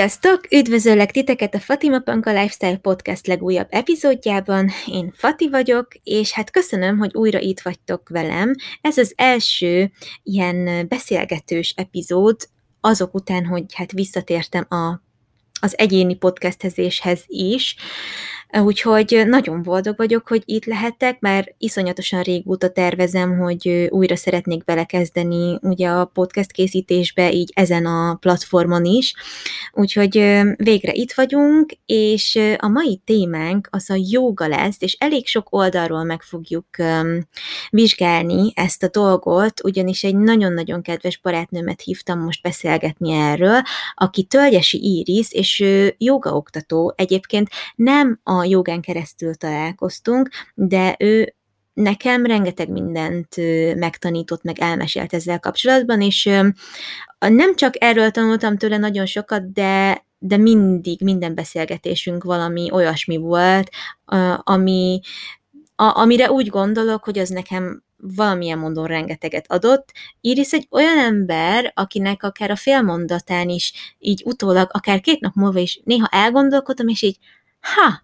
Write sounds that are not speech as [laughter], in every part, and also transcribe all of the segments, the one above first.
Sziasztok! Üdvözöllek titeket a Fatima Panka Lifestyle Podcast legújabb epizódjában. Én Fati vagyok, és hát köszönöm, hogy újra itt vagytok velem. Ez az első ilyen beszélgetős epizód azok után, hogy hát visszatértem a, az egyéni podcastezéshez is. Úgyhogy nagyon boldog vagyok, hogy itt lehetek, mert iszonyatosan régóta tervezem, hogy újra szeretnék belekezdeni ugye a podcast készítésbe, így ezen a platformon is. Úgyhogy végre itt vagyunk, és a mai témánk az a jóga lesz, és elég sok oldalról meg fogjuk vizsgálni ezt a dolgot, ugyanis egy nagyon-nagyon kedves barátnőmet hívtam most beszélgetni erről, aki Tölgyesi Íris, és jogaoktató, egyébként nem a jogán keresztül találkoztunk, de ő nekem rengeteg mindent megtanított, meg elmesélt ezzel kapcsolatban, és nem csak erről tanultam tőle nagyon sokat, de, de mindig, minden beszélgetésünk valami olyasmi volt, ami, a, amire úgy gondolok, hogy az nekem valamilyen módon rengeteget adott. Iris egy olyan ember, akinek akár a félmondatán is így utólag, akár két nap múlva is néha elgondolkodom, és így, ha,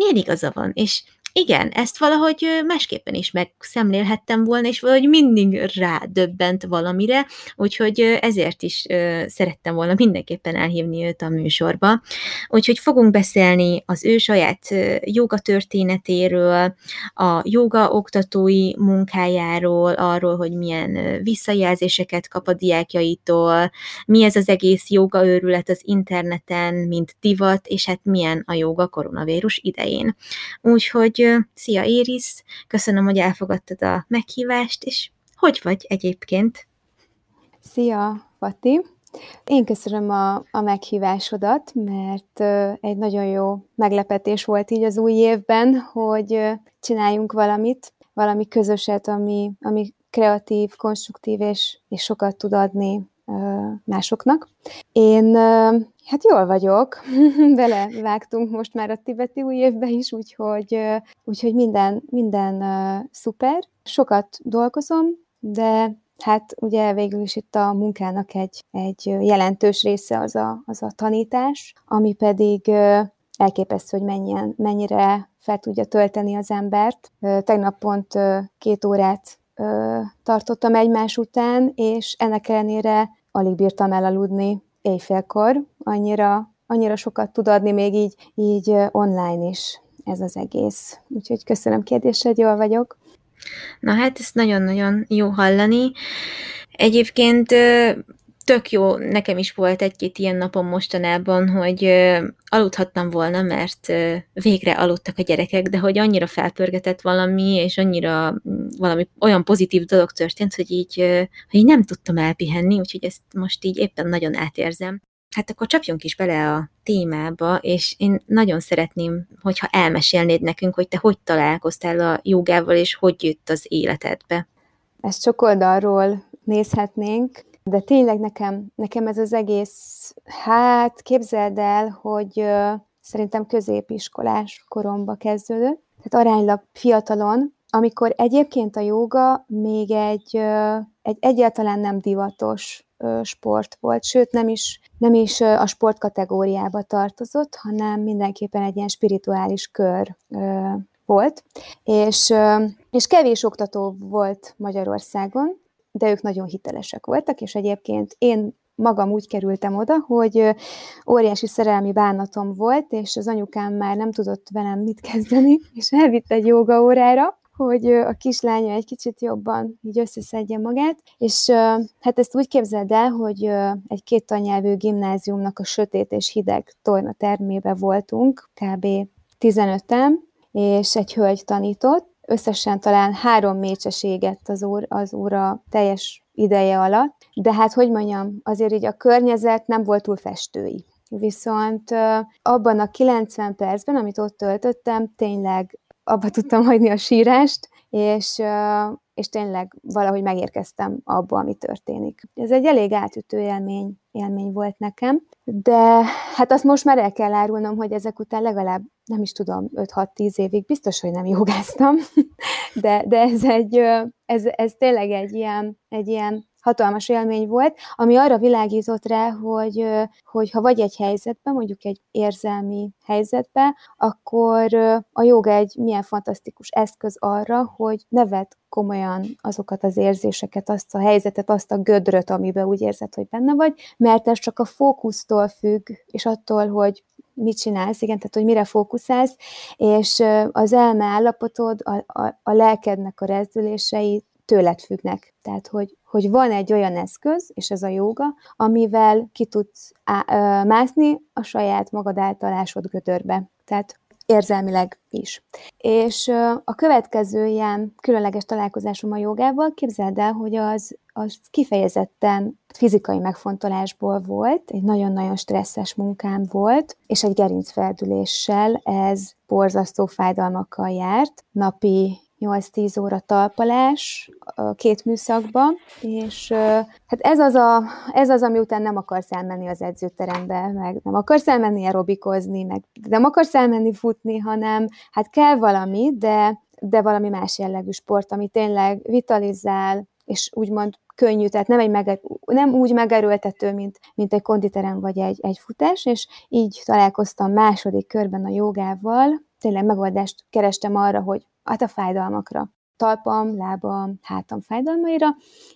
milyen igaza van, és igen, ezt valahogy másképpen is megszemlélhettem volna, és valahogy mindig rádöbbent valamire, úgyhogy ezért is szerettem volna mindenképpen elhívni őt a műsorba. Úgyhogy fogunk beszélni az ő saját joga történetéről, a joga oktatói munkájáról, arról, hogy milyen visszajelzéseket kap a diákjaitól, mi ez az egész joga őrület az interneten, mint divat, és hát milyen a joga koronavírus idején. Úgyhogy szia Éris, köszönöm, hogy elfogadtad a meghívást, és hogy vagy egyébként? Szia, Fati! Én köszönöm a, a meghívásodat, mert egy nagyon jó meglepetés volt így az új évben, hogy csináljunk valamit, valami közöset, ami, ami kreatív, konstruktív és, és sokat tud adni másoknak. Én hát jól vagyok, [laughs] belevágtunk most már a tibeti új évbe is, úgyhogy, úgyhogy minden, minden szuper. Sokat dolgozom, de hát ugye végül is itt a munkának egy, egy jelentős része az a, az a tanítás, ami pedig elképesztő, hogy mennyien, mennyire fel tudja tölteni az embert. Tegnap pont két órát tartottam egymás után, és ennek ellenére alig bírtam elaludni éjfélkor, annyira, annyira sokat tud adni még így, így online is ez az egész. Úgyhogy köszönöm kérdésed, jól vagyok. Na hát, ezt nagyon-nagyon jó hallani. Egyébként tök jó, nekem is volt egy-két ilyen napom mostanában, hogy aludhattam volna, mert végre aludtak a gyerekek, de hogy annyira felpörgetett valami, és annyira mm, valami olyan pozitív dolog történt, hogy így, hogy így nem tudtam elpihenni, úgyhogy ezt most így éppen nagyon átérzem. Hát akkor csapjunk is bele a témába, és én nagyon szeretném, hogyha elmesélnéd nekünk, hogy te hogy találkoztál a jogával, és hogy jött az életedbe. Ezt sok oldalról nézhetnénk. De tényleg nekem, nekem ez az egész, hát képzeld el, hogy uh, szerintem középiskolás koromba kezdődött, tehát aránylag fiatalon, amikor egyébként a jóga még egy, uh, egy egyáltalán nem divatos uh, sport volt, sőt nem is, nem is a sport kategóriába tartozott, hanem mindenképpen egy ilyen spirituális kör volt, és, és kevés oktató volt Magyarországon, de ők nagyon hitelesek voltak, és egyébként én magam úgy kerültem oda, hogy óriási szerelmi bánatom volt, és az anyukám már nem tudott velem mit kezdeni, [laughs] és elvitt egy joga órára, hogy a kislánya egy kicsit jobban így összeszedje magát, és hát ezt úgy képzeld el, hogy egy két tanyelvű gimnáziumnak a sötét és hideg torna termébe voltunk, kb. 15-en, és egy hölgy tanított, összesen talán három mécses égett az, óra, az óra teljes ideje alatt, de hát, hogy mondjam, azért így a környezet nem volt túl festői. Viszont abban a 90 percben, amit ott töltöttem, tényleg abba tudtam hagyni a sírást, és, és tényleg valahogy megérkeztem abba, ami történik. Ez egy elég átütő élmény, élmény volt nekem, de hát azt most már el kell árulnom, hogy ezek után legalább, nem is tudom, 5-6-10 évig biztos, hogy nem jogáztam, [laughs] de, de ez, egy, ez, ez tényleg egy ilyen, egy ilyen hatalmas élmény volt, ami arra világított rá, hogy, hogy ha vagy egy helyzetben, mondjuk egy érzelmi helyzetben, akkor a joga egy milyen fantasztikus eszköz arra, hogy nevet komolyan azokat az érzéseket, azt a helyzetet, azt a gödröt, amiben úgy érzed, hogy benne vagy, mert ez csak a fókusztól függ, és attól, hogy mit csinálsz, igen, tehát hogy mire fókuszálsz, és az elme állapotod, a, a, a lelkednek a rezdülései tőled függnek. Tehát, hogy, hogy van egy olyan eszköz, és ez a jóga, amivel ki tudsz á, ö, mászni a saját magad által ásott gödörbe. Tehát érzelmileg is. És a következő ilyen különleges találkozásom a jogával, képzeld el, hogy az, az kifejezetten fizikai megfontolásból volt, egy nagyon-nagyon stresszes munkám volt, és egy gerincferdüléssel ez borzasztó fájdalmakkal járt. Napi 8-10 óra talpalás két műszakba, és hát ez az, a, ez az, ami után nem akarsz elmenni az edzőterembe, meg nem akarsz elmenni aerobikozni, meg nem akarsz elmenni futni, hanem hát kell valami, de, de valami más jellegű sport, ami tényleg vitalizál, és úgymond könnyű, tehát nem, egy mege, nem úgy megerőltető, mint, mint egy konditerem vagy egy, egy futás, és így találkoztam második körben a jogával, tényleg megoldást kerestem arra, hogy hát a fájdalmakra, talpam, lábam, hátam fájdalmaira,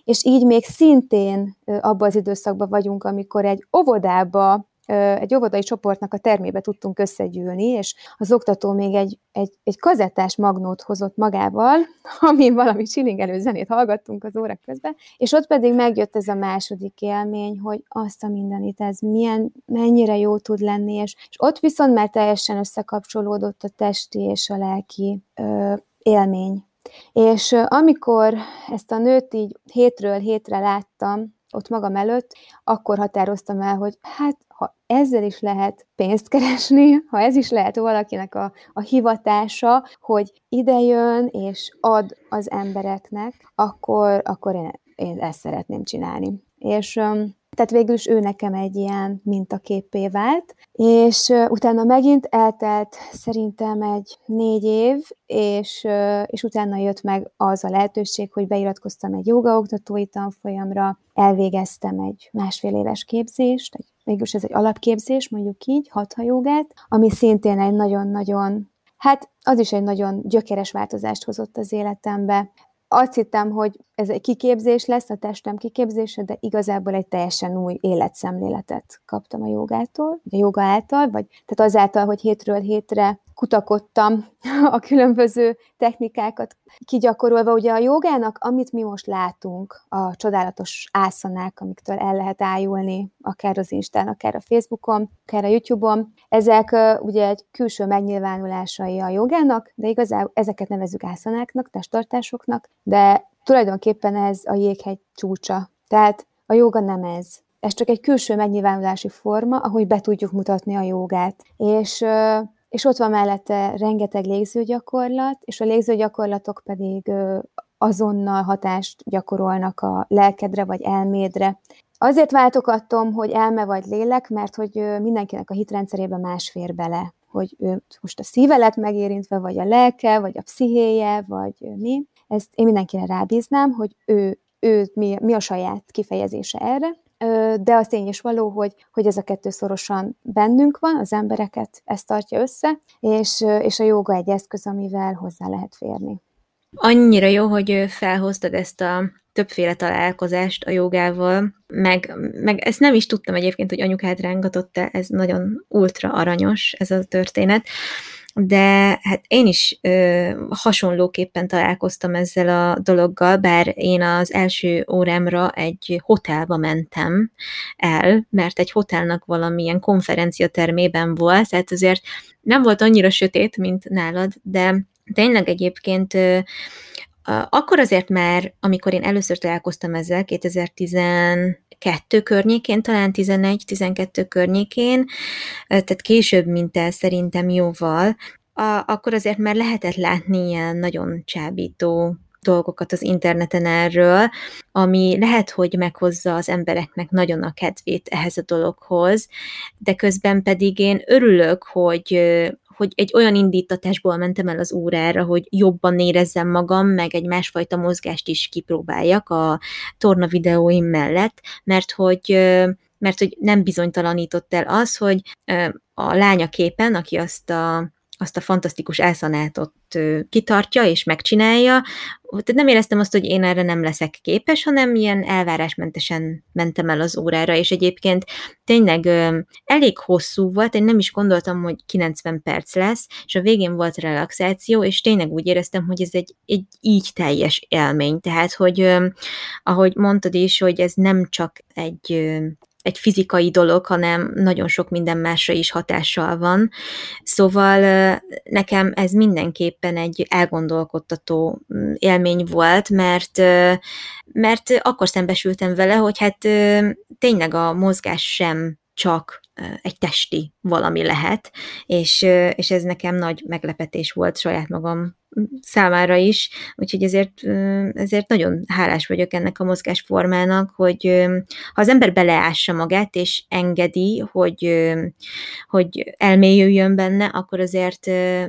és így még szintén abban az időszakban vagyunk, amikor egy óvodába egy óvodai csoportnak a termébe tudtunk összegyűlni, és az oktató még egy, egy, egy kazettás magnót hozott magával, [laughs] amin valami csilingelő zenét hallgattunk az órák közben, és ott pedig megjött ez a második élmény, hogy azt a mindenit, ez milyen, mennyire jó tud lenni, és, és ott viszont már teljesen összekapcsolódott a testi és a lelki ö, élmény. És amikor ezt a nőt így hétről hétre láttam, ott magam előtt, akkor határoztam el, hogy hát ha ezzel is lehet pénzt keresni, ha ez is lehet valakinek a, a hivatása, hogy idejön és ad az embereknek, akkor, akkor én, én ezt szeretném csinálni. És tehát végül is ő nekem egy ilyen mintaképé vált, és utána megint eltelt szerintem egy négy év, és, és utána jött meg az a lehetőség, hogy beiratkoztam egy jogaoktatói tanfolyamra, elvégeztem egy másfél éves képzést, egy, végülis ez egy alapképzés, mondjuk így, hatha jogát, ami szintén egy nagyon-nagyon Hát az is egy nagyon gyökeres változást hozott az életembe. Azt hittem, hogy ez egy kiképzés lesz, a testem kiképzése, de igazából egy teljesen új életszemléletet kaptam a jogától, a joga által, vagy tehát azáltal, hogy hétről hétre kutakodtam [laughs] a különböző technikákat kigyakorolva. Ugye a jogának, amit mi most látunk, a csodálatos ászanák, amiktől el lehet ájulni, akár az Instán, akár a Facebookon, akár a YouTube-on, ezek ugye egy külső megnyilvánulásai a jogának, de igazából ezeket nevezük ászanáknak, testtartásoknak, de tulajdonképpen ez a jéghegy csúcsa. Tehát a joga nem ez. Ez csak egy külső megnyilvánulási forma, ahogy be tudjuk mutatni a jogát. És és ott van mellette rengeteg légzőgyakorlat, és a légzőgyakorlatok pedig azonnal hatást gyakorolnak a lelkedre vagy elmédre. Azért váltogattom, hogy elme vagy lélek, mert hogy mindenkinek a hitrendszerében más fér bele, hogy ő most a szíve lett megérintve, vagy a lelke, vagy a pszichéje, vagy mi. Ezt én mindenkire rábíznám, hogy ő, ő mi, mi a saját kifejezése erre, de az tény is való, hogy, hogy ez a kettő szorosan bennünk van, az embereket ezt tartja össze, és, és a joga egy eszköz, amivel hozzá lehet férni. Annyira jó, hogy felhoztad ezt a többféle találkozást a jogával, meg, meg ezt nem is tudtam egyébként, hogy anyukád rángatott ez nagyon ultra aranyos ez a történet, de hát én is ö, hasonlóképpen találkoztam ezzel a dologgal, bár én az első órámra egy hotelba mentem el, mert egy hotelnak valamilyen konferenciatermében volt, tehát azért nem volt annyira sötét, mint nálad, de tényleg egyébként ö, akkor azért már, amikor én először találkoztam ezzel, 2012 környékén, talán 11-12 környékén, tehát később, mint el szerintem jóval, akkor azért már lehetett látni ilyen nagyon csábító dolgokat az interneten erről, ami lehet, hogy meghozza az embereknek nagyon a kedvét ehhez a dologhoz, de közben pedig én örülök, hogy, hogy egy olyan indítatásból mentem el az órára, hogy jobban érezzem magam, meg egy másfajta mozgást is kipróbáljak a torna videóim mellett, mert hogy mert hogy nem bizonytalanított el az, hogy a lánya képen, aki azt a azt a fantasztikus elszanátot kitartja és megcsinálja. Tehát nem éreztem azt, hogy én erre nem leszek képes, hanem ilyen elvárásmentesen mentem el az órára, és egyébként tényleg elég hosszú volt, én nem is gondoltam, hogy 90 perc lesz, és a végén volt relaxáció, és tényleg úgy éreztem, hogy ez egy, egy így teljes élmény. Tehát, hogy ahogy mondtad is, hogy ez nem csak egy egy fizikai dolog, hanem nagyon sok minden másra is hatással van. Szóval nekem ez mindenképpen egy elgondolkodtató mm, élmény volt, mert, mert akkor szembesültem vele, hogy hát tényleg a mozgás sem csak egy testi valami lehet, és, és ez nekem nagy meglepetés volt saját magam számára is, úgyhogy ezért, ezért nagyon hálás vagyok ennek a mozgásformának, hogy ha az ember beleássa magát, és engedi, hogy, hogy elmélyüljön benne, akkor azért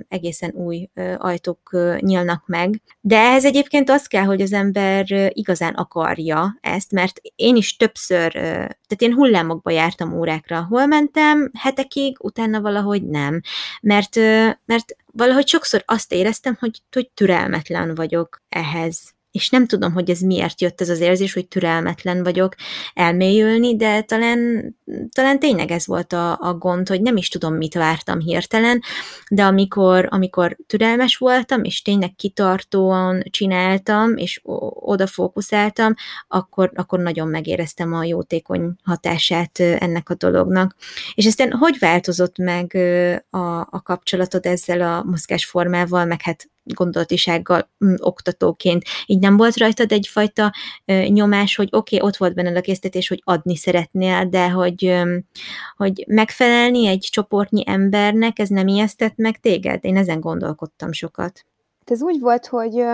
egészen új ajtók nyílnak meg. De ehhez egyébként az kell, hogy az ember igazán akarja ezt, mert én is többször, tehát én hullámokba jártam órákra, hol mentem hetekig, utána valahogy nem, mert, mert valahogy sokszor azt éreztem, hogy, hogy türelmetlen vagyok ehhez és nem tudom, hogy ez miért jött ez az érzés, hogy türelmetlen vagyok elmélyülni, de talán, talán tényleg ez volt a, a gond, hogy nem is tudom, mit vártam hirtelen, de amikor, amikor türelmes voltam, és tényleg kitartóan csináltam, és oda fókuszáltam, akkor, akkor nagyon megéreztem a jótékony hatását ennek a dolognak. És aztán hogy változott meg a, a kapcsolatod ezzel a mozgásformával, meg hát gondolatisággal mm, oktatóként. Így nem volt rajtad egyfajta nyomás, hogy oké, okay, ott volt benned a késztetés, hogy adni szeretnél, de hogy, hogy megfelelni egy csoportnyi embernek, ez nem ijesztett meg téged? Én ezen gondolkodtam sokat. Ez úgy volt, hogy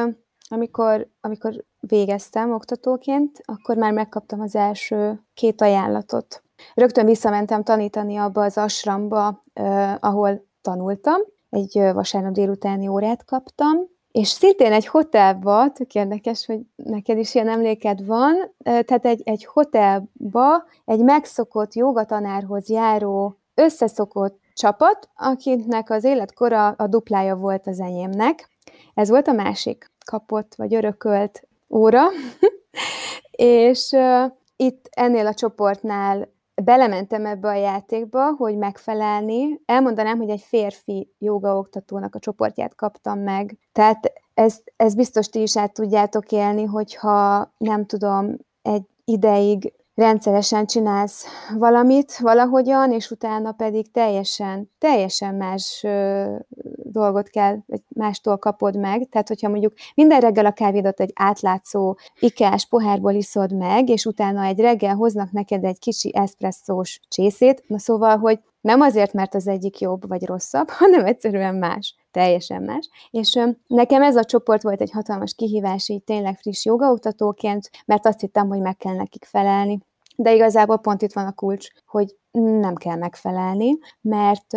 amikor, amikor végeztem oktatóként, akkor már megkaptam az első két ajánlatot. Rögtön visszamentem tanítani abba az asramba, eh, ahol tanultam, egy vasárnap délutáni órát kaptam, és szintén egy hotelba, tök érdekes, hogy neked is ilyen emléked van, tehát egy, egy hotelba egy megszokott jogatanárhoz járó, összeszokott csapat, akinek az életkora a duplája volt az enyémnek. Ez volt a másik kapott vagy örökölt óra, [laughs] és uh, itt ennél a csoportnál belementem ebbe a játékba, hogy megfelelni. Elmondanám, hogy egy férfi jogaoktatónak a csoportját kaptam meg. Tehát ezt, ezt biztos ti is át tudjátok élni, hogyha nem tudom, egy ideig rendszeresen csinálsz valamit valahogyan, és utána pedig teljesen, teljesen más dolgot kell, vagy mástól kapod meg. Tehát, hogyha mondjuk minden reggel a kávédat egy átlátszó ikás pohárból iszod meg, és utána egy reggel hoznak neked egy kicsi eszpresszós csészét, na szóval, hogy nem azért, mert az egyik jobb vagy rosszabb, [laughs] hanem egyszerűen más, teljesen más. És nekem ez a csoport volt egy hatalmas kihívás, így tényleg friss jogaoktatóként, mert azt hittem, hogy meg kell nekik felelni. De igazából pont itt van a kulcs, hogy nem kell megfelelni, mert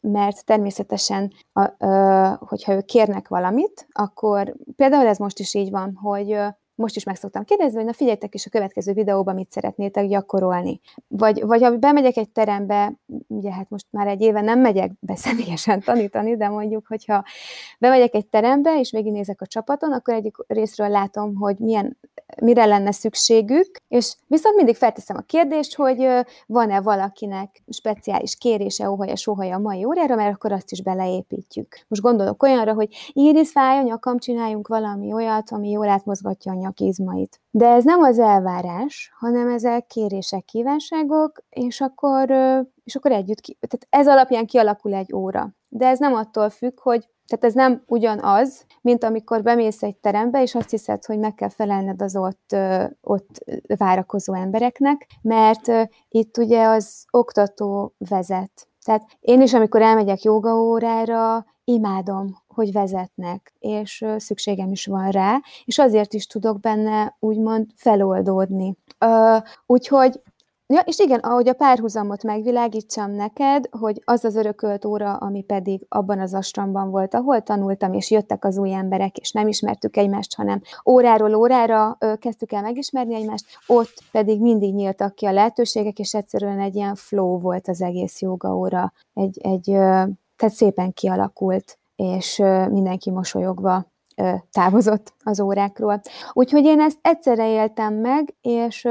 mert természetesen, a, a, hogyha ők kérnek valamit, akkor például ez most is így van, hogy most is meg szoktam kérdezni, hogy na figyeljetek is a következő videóban mit szeretnétek gyakorolni. Vagy, vagy ha bemegyek egy terembe, ugye hát most már egy éve nem megyek be személyesen tanítani, de mondjuk, hogyha bemegyek egy terembe, és végignézek a csapaton, akkor egyik részről látom, hogy milyen, mire lenne szükségük, és viszont mindig felteszem a kérdést, hogy van-e valakinek speciális kérése, óhaja, sóhaja a mai órára, mert akkor azt is beleépítjük. Most gondolok olyanra, hogy Iris fáj a nyakam, csináljunk valami olyat, ami jól átmozgatja a izmait. De ez nem az elvárás, hanem ezek kérések, kívánságok, és akkor, és akkor együtt, ki, tehát ez alapján kialakul egy óra. De ez nem attól függ, hogy tehát ez nem ugyanaz, mint amikor bemész egy terembe, és azt hiszed, hogy meg kell felelned az ott, ott várakozó embereknek, mert itt ugye az oktató vezet. Tehát én is, amikor elmegyek jogaórára, imádom, hogy vezetnek, és szükségem is van rá, és azért is tudok benne úgymond feloldódni. Úgyhogy Ja, és igen, ahogy a párhuzamot megvilágítsam neked, hogy az az örökölt óra, ami pedig abban az astramban volt, ahol tanultam, és jöttek az új emberek, és nem ismertük egymást, hanem óráról órára ö, kezdtük el megismerni egymást, ott pedig mindig nyíltak ki a lehetőségek, és egyszerűen egy ilyen flow volt az egész joga óra, egy, egy tehát szépen kialakult, és mindenki mosolyogva távozott az órákról. Úgyhogy én ezt egyszerre éltem meg, és,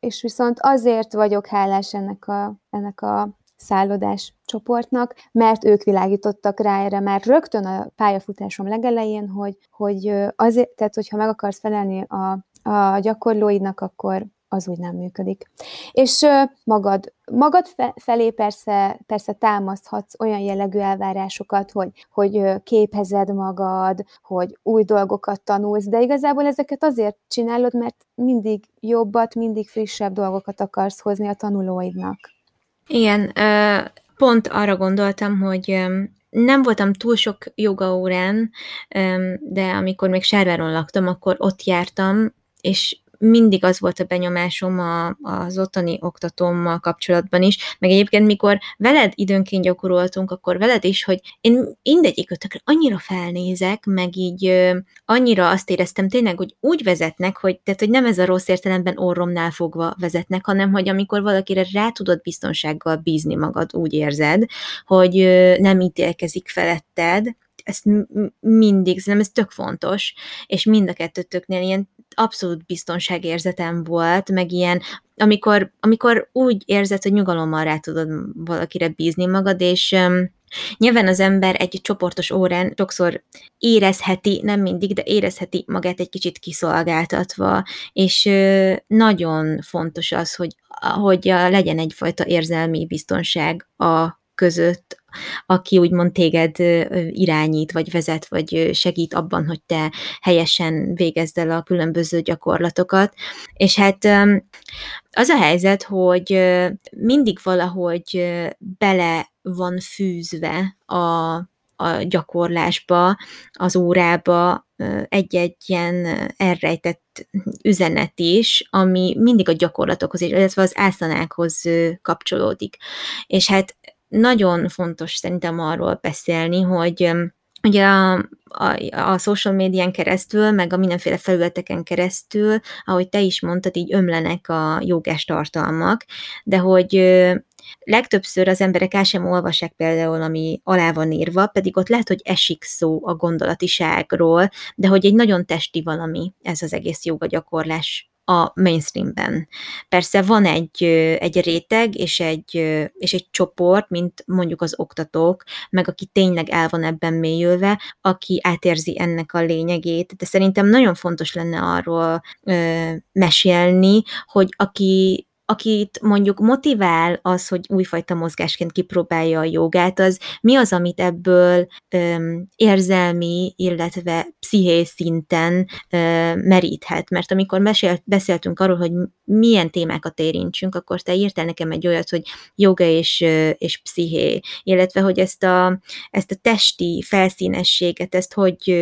és viszont azért vagyok hálás ennek a, ennek a szállodás csoportnak, mert ők világítottak rá erre már rögtön a pályafutásom legelején, hogy, hogy azért, tehát hogyha meg akarsz felelni a, a gyakorlóidnak, akkor az úgy nem működik. És magad, magad felé persze, persze támaszthatsz olyan jellegű elvárásokat, hogy, hogy képezed magad, hogy új dolgokat tanulsz, de igazából ezeket azért csinálod, mert mindig jobbat, mindig frissebb dolgokat akarsz hozni a tanulóidnak. Igen, pont arra gondoltam, hogy nem voltam túl sok jogaórán, de amikor még Sárváron laktam, akkor ott jártam, és mindig az volt a benyomásom a, az ottani oktatómmal kapcsolatban is, meg egyébként mikor veled időnként gyakoroltunk, akkor veled is, hogy én mindegyikőtökre annyira felnézek, meg így ö, annyira azt éreztem tényleg, hogy úgy vezetnek, hogy, tehát, hogy nem ez a rossz értelemben orromnál fogva vezetnek, hanem hogy amikor valakire rá tudod biztonsággal bízni magad, úgy érzed, hogy ö, nem ítélkezik feletted, ezt mindig, szerintem ez tök fontos, és mind a kettőtöknél ilyen abszolút biztonságérzetem volt, meg ilyen, amikor, amikor úgy érzed, hogy nyugalommal rá tudod valakire bízni magad, és Nyilván az ember egy csoportos órán sokszor érezheti, nem mindig, de érezheti magát egy kicsit kiszolgáltatva, és nagyon fontos az, hogy, hogy legyen egyfajta érzelmi biztonság a között, aki úgymond téged irányít, vagy vezet, vagy segít abban, hogy te helyesen végezd el a különböző gyakorlatokat. És hát az a helyzet, hogy mindig valahogy bele van fűzve a, a gyakorlásba, az órába egy-egy ilyen elrejtett üzenet is, ami mindig a gyakorlatokhoz, illetve az ászanákhoz kapcsolódik. És hát nagyon fontos szerintem arról beszélni, hogy ugye a, a, a social médián keresztül, meg a mindenféle felületeken keresztül, ahogy te is mondtad, így ömlenek a jogás tartalmak, de hogy legtöbbször az emberek el sem olvassák például, ami alá van írva, pedig ott lehet, hogy esik szó a gondolatiságról, de hogy egy nagyon testi valami ez az egész joga gyakorlás a mainstreamben. Persze van egy, egy réteg és egy, és egy csoport, mint mondjuk az oktatók, meg aki tényleg el van ebben mélyülve, aki átérzi ennek a lényegét, de szerintem nagyon fontos lenne arról ö, mesélni, hogy aki akit mondjuk motivál az, hogy újfajta mozgásként kipróbálja a jogát, az mi az, amit ebből öm, érzelmi, illetve pszichés szinten öm, meríthet. Mert amikor mesélt, beszéltünk arról, hogy milyen témákat érintsünk, akkor te írtál nekem egy olyat, hogy joga és, és psziché, illetve hogy ezt a, ezt a testi felszínességet, ezt hogy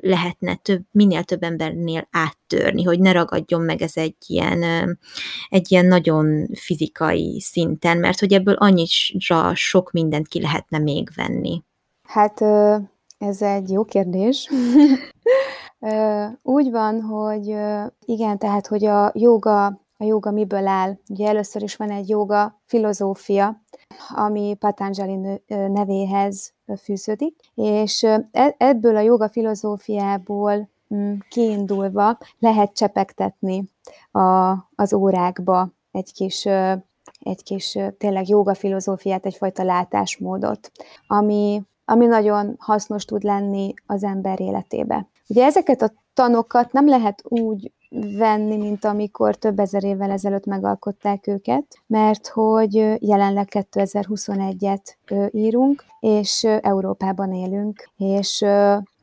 lehetne több, minél több embernél áttörni, hogy ne ragadjon meg ez egy ilyen, egy ilyen nagyon fizikai szinten, mert hogy ebből annyira sok mindent ki lehetne még venni. Hát ez egy jó kérdés. [laughs] Úgy van, hogy igen, tehát, hogy a joga a joga miből áll. Ugye először is van egy joga filozófia, ami Patanjali nevéhez fűződik, és e, ebből a joga filozófiából mm, kiindulva lehet csepegtetni a, az órákba egy kis, egy kis tényleg joga filozófiát, egyfajta látásmódot, ami, ami nagyon hasznos tud lenni az ember életébe. Ugye ezeket a tanokat nem lehet úgy venni, mint amikor több ezer évvel ezelőtt megalkották őket, mert hogy jelenleg 2021-et írunk, és Európában élünk, és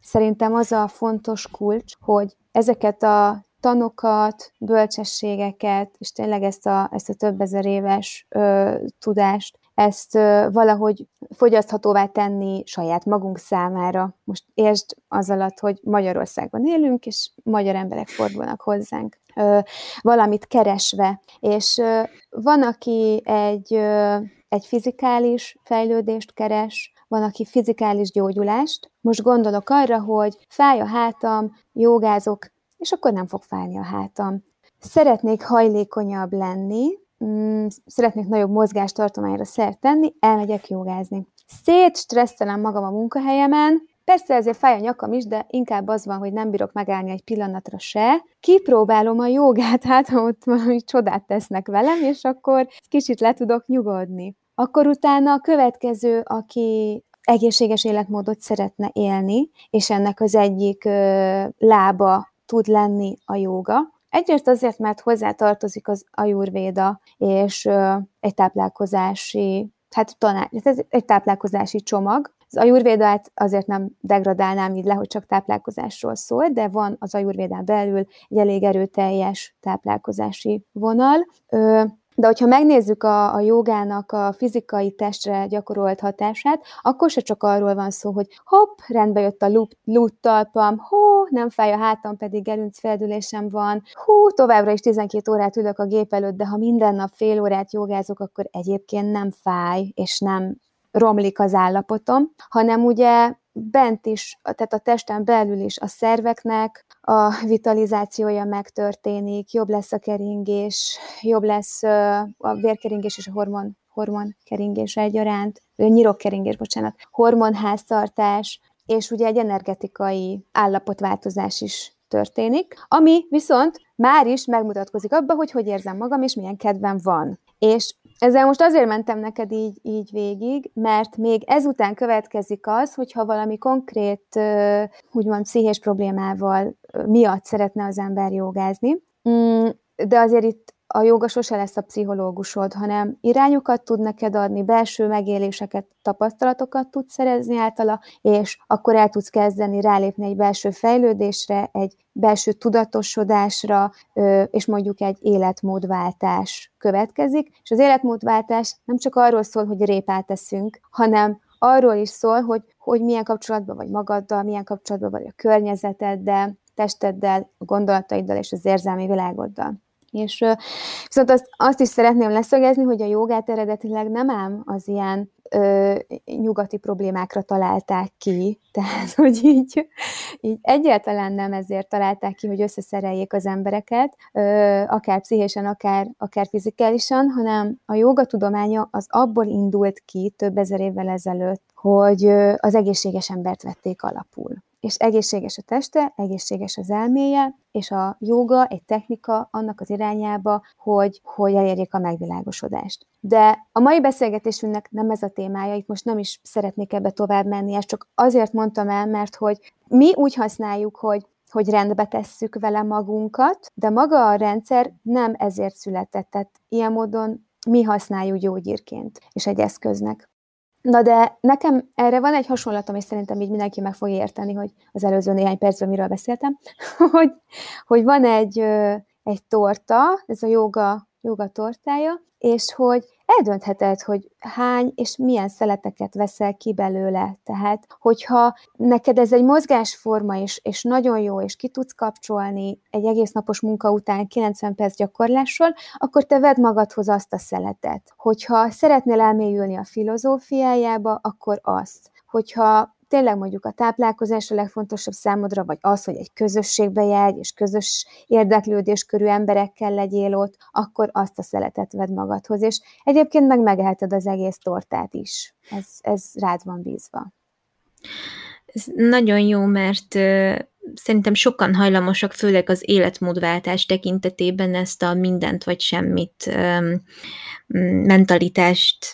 szerintem az a fontos kulcs, hogy ezeket a tanokat, bölcsességeket, és tényleg ezt a, ezt a több ezer éves ö, tudást ezt valahogy fogyaszthatóvá tenni saját magunk számára. Most értsd az alatt, hogy Magyarországon élünk, és magyar emberek fordulnak hozzánk. valamit keresve. És van, aki egy, egy fizikális fejlődést keres, van, aki fizikális gyógyulást. Most gondolok arra, hogy fáj a hátam, jogázok, és akkor nem fog fájni a hátam. Szeretnék hajlékonyabb lenni, mm, szeretnék nagyobb mozgástartományra szert tenni, elmegyek jogázni. Szét stresszelem magam a munkahelyemen, Persze ezért fáj a nyakam is, de inkább az van, hogy nem bírok megállni egy pillanatra se. Kipróbálom a jogát, hát ha ott valami csodát tesznek velem, és akkor kicsit le tudok nyugodni. Akkor utána a következő, aki egészséges életmódot szeretne élni, és ennek az egyik ö, lába tud lenni a joga. Egyrészt azért, mert hozzá tartozik az ajurvéda, és egy táplálkozási, hát taná, ez egy táplálkozási csomag, az ajurvédát azért nem degradálnám így le, hogy csak táplálkozásról szól, de van az ajurvédán belül egy elég erőteljes táplálkozási vonal. De hogyha megnézzük a, a jogának a fizikai testre gyakorolt hatását, akkor se csak arról van szó, hogy hopp, rendbe jött a lút talpam, hó, nem fáj a hátam, pedig gerincfeldülésem van, hú, továbbra is 12 órát ülök a gép előtt, de ha minden nap fél órát jogázok, akkor egyébként nem fáj, és nem romlik az állapotom, hanem ugye bent is, tehát a testen belül is a szerveknek a vitalizációja megtörténik, jobb lesz a keringés, jobb lesz a vérkeringés és a hormon, hormon keringés egyaránt, nyirokkeringés, bocsánat, hormonháztartás, és ugye egy energetikai állapotváltozás is történik, ami viszont már is megmutatkozik abba, hogy hogy érzem magam, és milyen kedvem van. És ezzel most azért mentem neked így, így végig, mert még ezután következik az, hogyha valami konkrét, úgymond pszichés problémával miatt szeretne az ember jogázni, mm, de azért itt a joga sose lesz a pszichológusod, hanem irányokat tud neked adni, belső megéléseket, tapasztalatokat tudsz szerezni általa, és akkor el tudsz kezdeni rálépni egy belső fejlődésre, egy belső tudatosodásra, és mondjuk egy életmódváltás következik. És az életmódváltás nem csak arról szól, hogy répát teszünk, hanem arról is szól, hogy, hogy milyen kapcsolatban vagy magaddal, milyen kapcsolatban vagy a környezeteddel, testeddel, a gondolataiddal és az érzelmi világoddal. És viszont azt, azt is szeretném leszögezni, hogy a jogát eredetileg nem ám az ilyen ö, nyugati problémákra találták ki, [laughs] tehát hogy így, így egyáltalán nem ezért találták ki, hogy összeszereljék az embereket, ö, akár pszichésen, akár, akár fizikálisan, hanem a joga tudománya az abból indult ki több ezer évvel ezelőtt, hogy az egészséges embert vették alapul és egészséges a teste, egészséges az elméje, és a joga egy technika annak az irányába, hogy, hogy elérjék a megvilágosodást. De a mai beszélgetésünknek nem ez a témája, itt most nem is szeretnék ebbe tovább menni, ezt csak azért mondtam el, mert hogy mi úgy használjuk, hogy hogy rendbe tesszük vele magunkat, de maga a rendszer nem ezért született, tehát ilyen módon mi használjuk gyógyírként és egy eszköznek. Na de nekem erre van egy hasonlatom, és szerintem így mindenki meg fogja érteni, hogy az előző néhány percben miről beszéltem, [laughs] hogy, hogy van egy, egy torta, ez a joga, joga tortája, és hogy eldöntheted, hogy hány és milyen szeleteket veszel ki belőle. Tehát, hogyha neked ez egy mozgásforma is, és nagyon jó, és ki tudsz kapcsolni egy egész napos munka után 90 perc gyakorlással, akkor te vedd magadhoz azt a szeletet. Hogyha szeretnél elmélyülni a filozófiájába, akkor azt. Hogyha tényleg mondjuk a táplálkozás a legfontosabb számodra, vagy az, hogy egy közösségbe járj, és közös érdeklődés körű emberekkel legyél ott, akkor azt a szeletet vedd magadhoz. És egyébként meg megeheted az egész tortát is. Ez, ez rád van bízva. Ez nagyon jó, mert szerintem sokan hajlamosak, főleg az életmódváltás tekintetében ezt a mindent vagy semmit mentalitást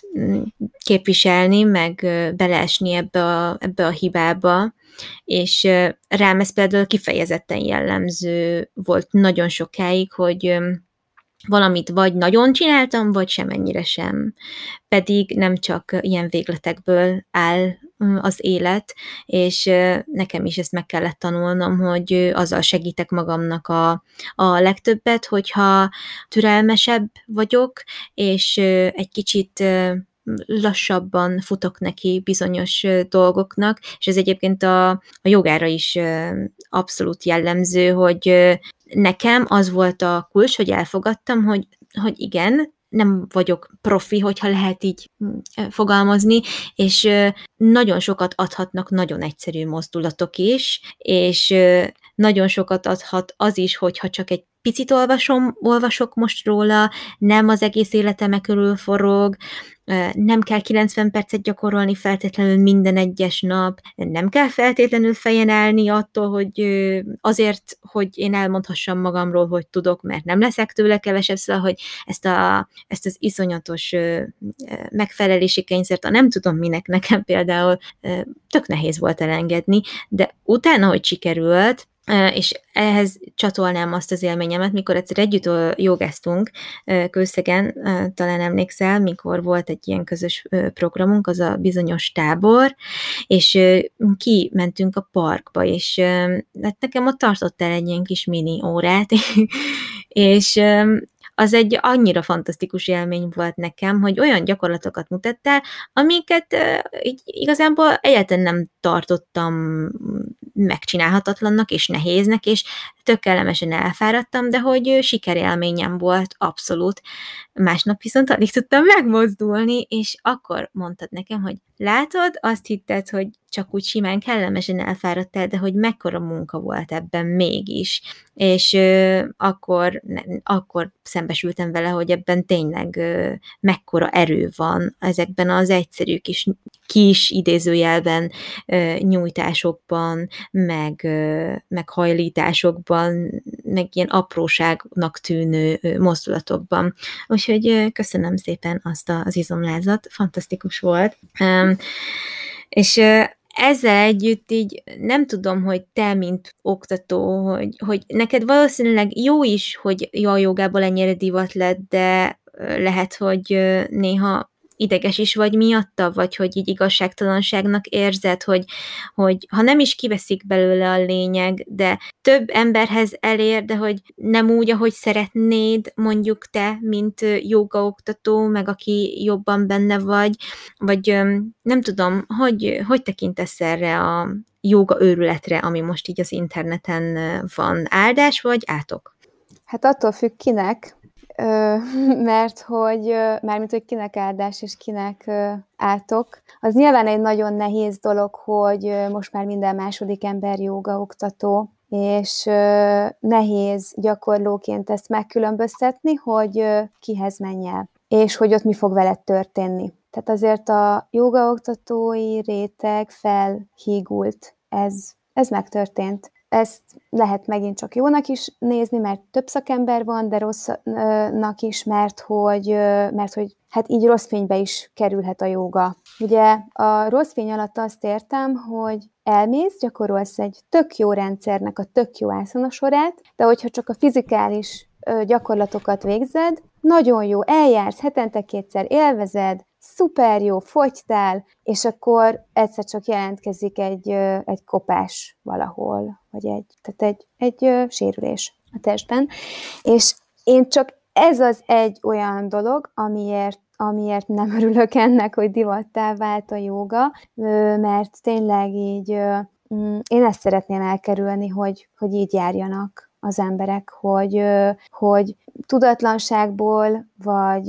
képviselni, meg beleesni ebbe a, ebbe a hibába, és rám ez például kifejezetten jellemző volt nagyon sokáig, hogy valamit vagy nagyon csináltam, vagy semennyire sem. Pedig nem csak ilyen végletekből áll az élet, és nekem is ezt meg kellett tanulnom, hogy azzal segítek magamnak a, a legtöbbet, hogyha türelmesebb vagyok, és egy kicsit lassabban futok neki bizonyos dolgoknak, és ez egyébként a, a jogára is abszolút jellemző, hogy nekem az volt a kulcs, hogy elfogadtam, hogy, hogy igen, nem vagyok profi, hogyha lehet így mm, fogalmazni, és nagyon sokat adhatnak nagyon egyszerű mozdulatok is, és nagyon sokat adhat az is, hogyha csak egy picit olvasom, olvasok most róla, nem az egész életeme körül forog, nem kell 90 percet gyakorolni feltétlenül minden egyes nap, nem kell feltétlenül fejen állni attól, hogy azért, hogy én elmondhassam magamról, hogy tudok, mert nem leszek tőle kevesebb, szóval, hogy ezt, a, ezt az iszonyatos megfelelési kényszert, a nem tudom minek nekem például tök nehéz volt elengedni, de utána, hogy sikerült, és ehhez csatolnám azt az élményemet, mikor egyszer együtt jogáztunk Kőszegen, talán emlékszel, mikor volt egy ilyen közös programunk, az a bizonyos tábor, és kimentünk a parkba, és hát nekem ott tartott el egy ilyen kis mini órát, [laughs] és az egy annyira fantasztikus élmény volt nekem, hogy olyan gyakorlatokat mutattál, amiket így igazából egyáltalán nem tartottam megcsinálhatatlannak és nehéznek, és tök kellemesen elfáradtam, de hogy sikerélményem volt abszolút. Másnap viszont alig tudtam megmozdulni, és akkor mondtad nekem, hogy látod, azt hitted, hogy csak úgy simán kellemesen elfáradtál, de hogy mekkora munka volt ebben mégis. És ö, akkor, ne, akkor szembesültem vele, hogy ebben tényleg ö, mekkora erő van ezekben az egyszerű kis, kis idézőjelben ö, nyújtásokban, meg, ö, meg hajlításokban, meg ilyen apróságnak tűnő ö, mozdulatokban. Úgyhogy ö, köszönöm szépen azt az izomlázat, fantasztikus volt. Um, és ezzel együtt így nem tudom, hogy te, mint oktató, hogy, hogy neked valószínűleg jó is, hogy a jogából ennyire divat lett, de lehet, hogy néha ideges is vagy miatta, vagy hogy így igazságtalanságnak érzed, hogy, hogy ha nem is kiveszik belőle a lényeg, de több emberhez elér, de hogy nem úgy, ahogy szeretnéd, mondjuk te, mint jogaoktató, meg aki jobban benne vagy, vagy nem tudom, hogy, hogy tekintesz erre a joga őrületre, ami most így az interneten van. Áldás vagy átok? Hát attól függ kinek, [laughs] mert hogy, mármint, hogy kinek áldás és kinek átok. Az nyilván egy nagyon nehéz dolog, hogy most már minden második ember joga oktató, és nehéz gyakorlóként ezt megkülönböztetni, hogy kihez menj el, és hogy ott mi fog veled történni. Tehát azért a jogaoktatói réteg felhígult. Ez, ez megtörtént. Ezt lehet megint csak jónak is nézni, mert több szakember van, de rossznak is, mert hogy, mert hogy hát így rossz fénybe is kerülhet a joga. Ugye a rossz fény alatt azt értem, hogy elmész, gyakorolsz egy tök jó rendszernek a tök jó sorát, de hogyha csak a fizikális gyakorlatokat végzed, nagyon jó, eljársz, hetente kétszer élvezed, szuper jó, fogytál, és akkor egyszer csak jelentkezik egy, egy kopás valahol, vagy egy, tehát egy, egy sérülés a testben. És én csak ez az egy olyan dolog, amiért amiért nem [laughs] örülök ennek, hogy divattá vált a joga, mert tényleg így mm, én ezt szeretném elkerülni, hogy, hogy így járjanak az emberek, hogy, hogy tudatlanságból, vagy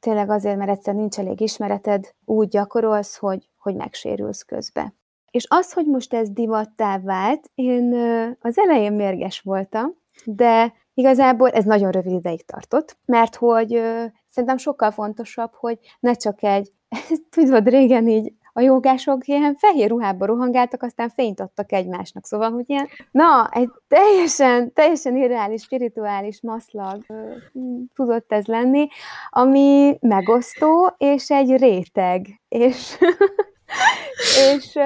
tényleg azért, mert egyszer nincs elég ismereted, úgy gyakorolsz, hogy, hogy megsérülsz közbe. És az, hogy most ez divattá vált, én az elején mérges voltam, de igazából ez nagyon rövid ideig tartott, mert hogy szerintem sokkal fontosabb, hogy ne csak egy, [laughs] tudod, régen így a jogások ilyen fehér ruhába rohangáltak, aztán fényt adtak egymásnak. Szóval, hogy ilyen, na, egy teljesen, teljesen irreális, spirituális maszlag tudott ez lenni, ami megosztó, és egy réteg. És, [laughs] és,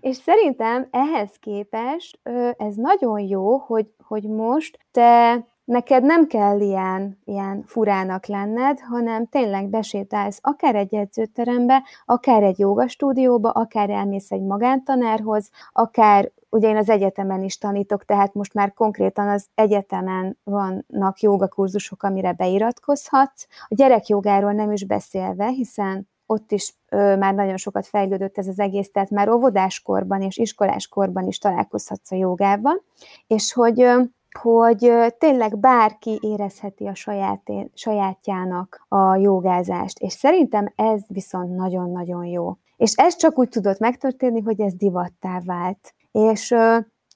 és szerintem ehhez képest ez nagyon jó, hogy, hogy most te neked nem kell ilyen, ilyen furának lenned, hanem tényleg besétálsz akár egy edzőterembe, akár egy jogastúdióba, akár elmész egy magántanárhoz, akár ugye én az egyetemen is tanítok, tehát most már konkrétan az egyetemen vannak jogakurzusok, amire beiratkozhatsz. A gyerekjogáról nem is beszélve, hiszen ott is ö, már nagyon sokat fejlődött ez az egész, tehát már óvodáskorban és iskoláskorban is találkozhatsz a jogával, és hogy ö, hogy tényleg bárki érezheti a saját, sajátjának a jogázást, és szerintem ez viszont nagyon-nagyon jó. És ez csak úgy tudott megtörténni, hogy ez divattá vált. És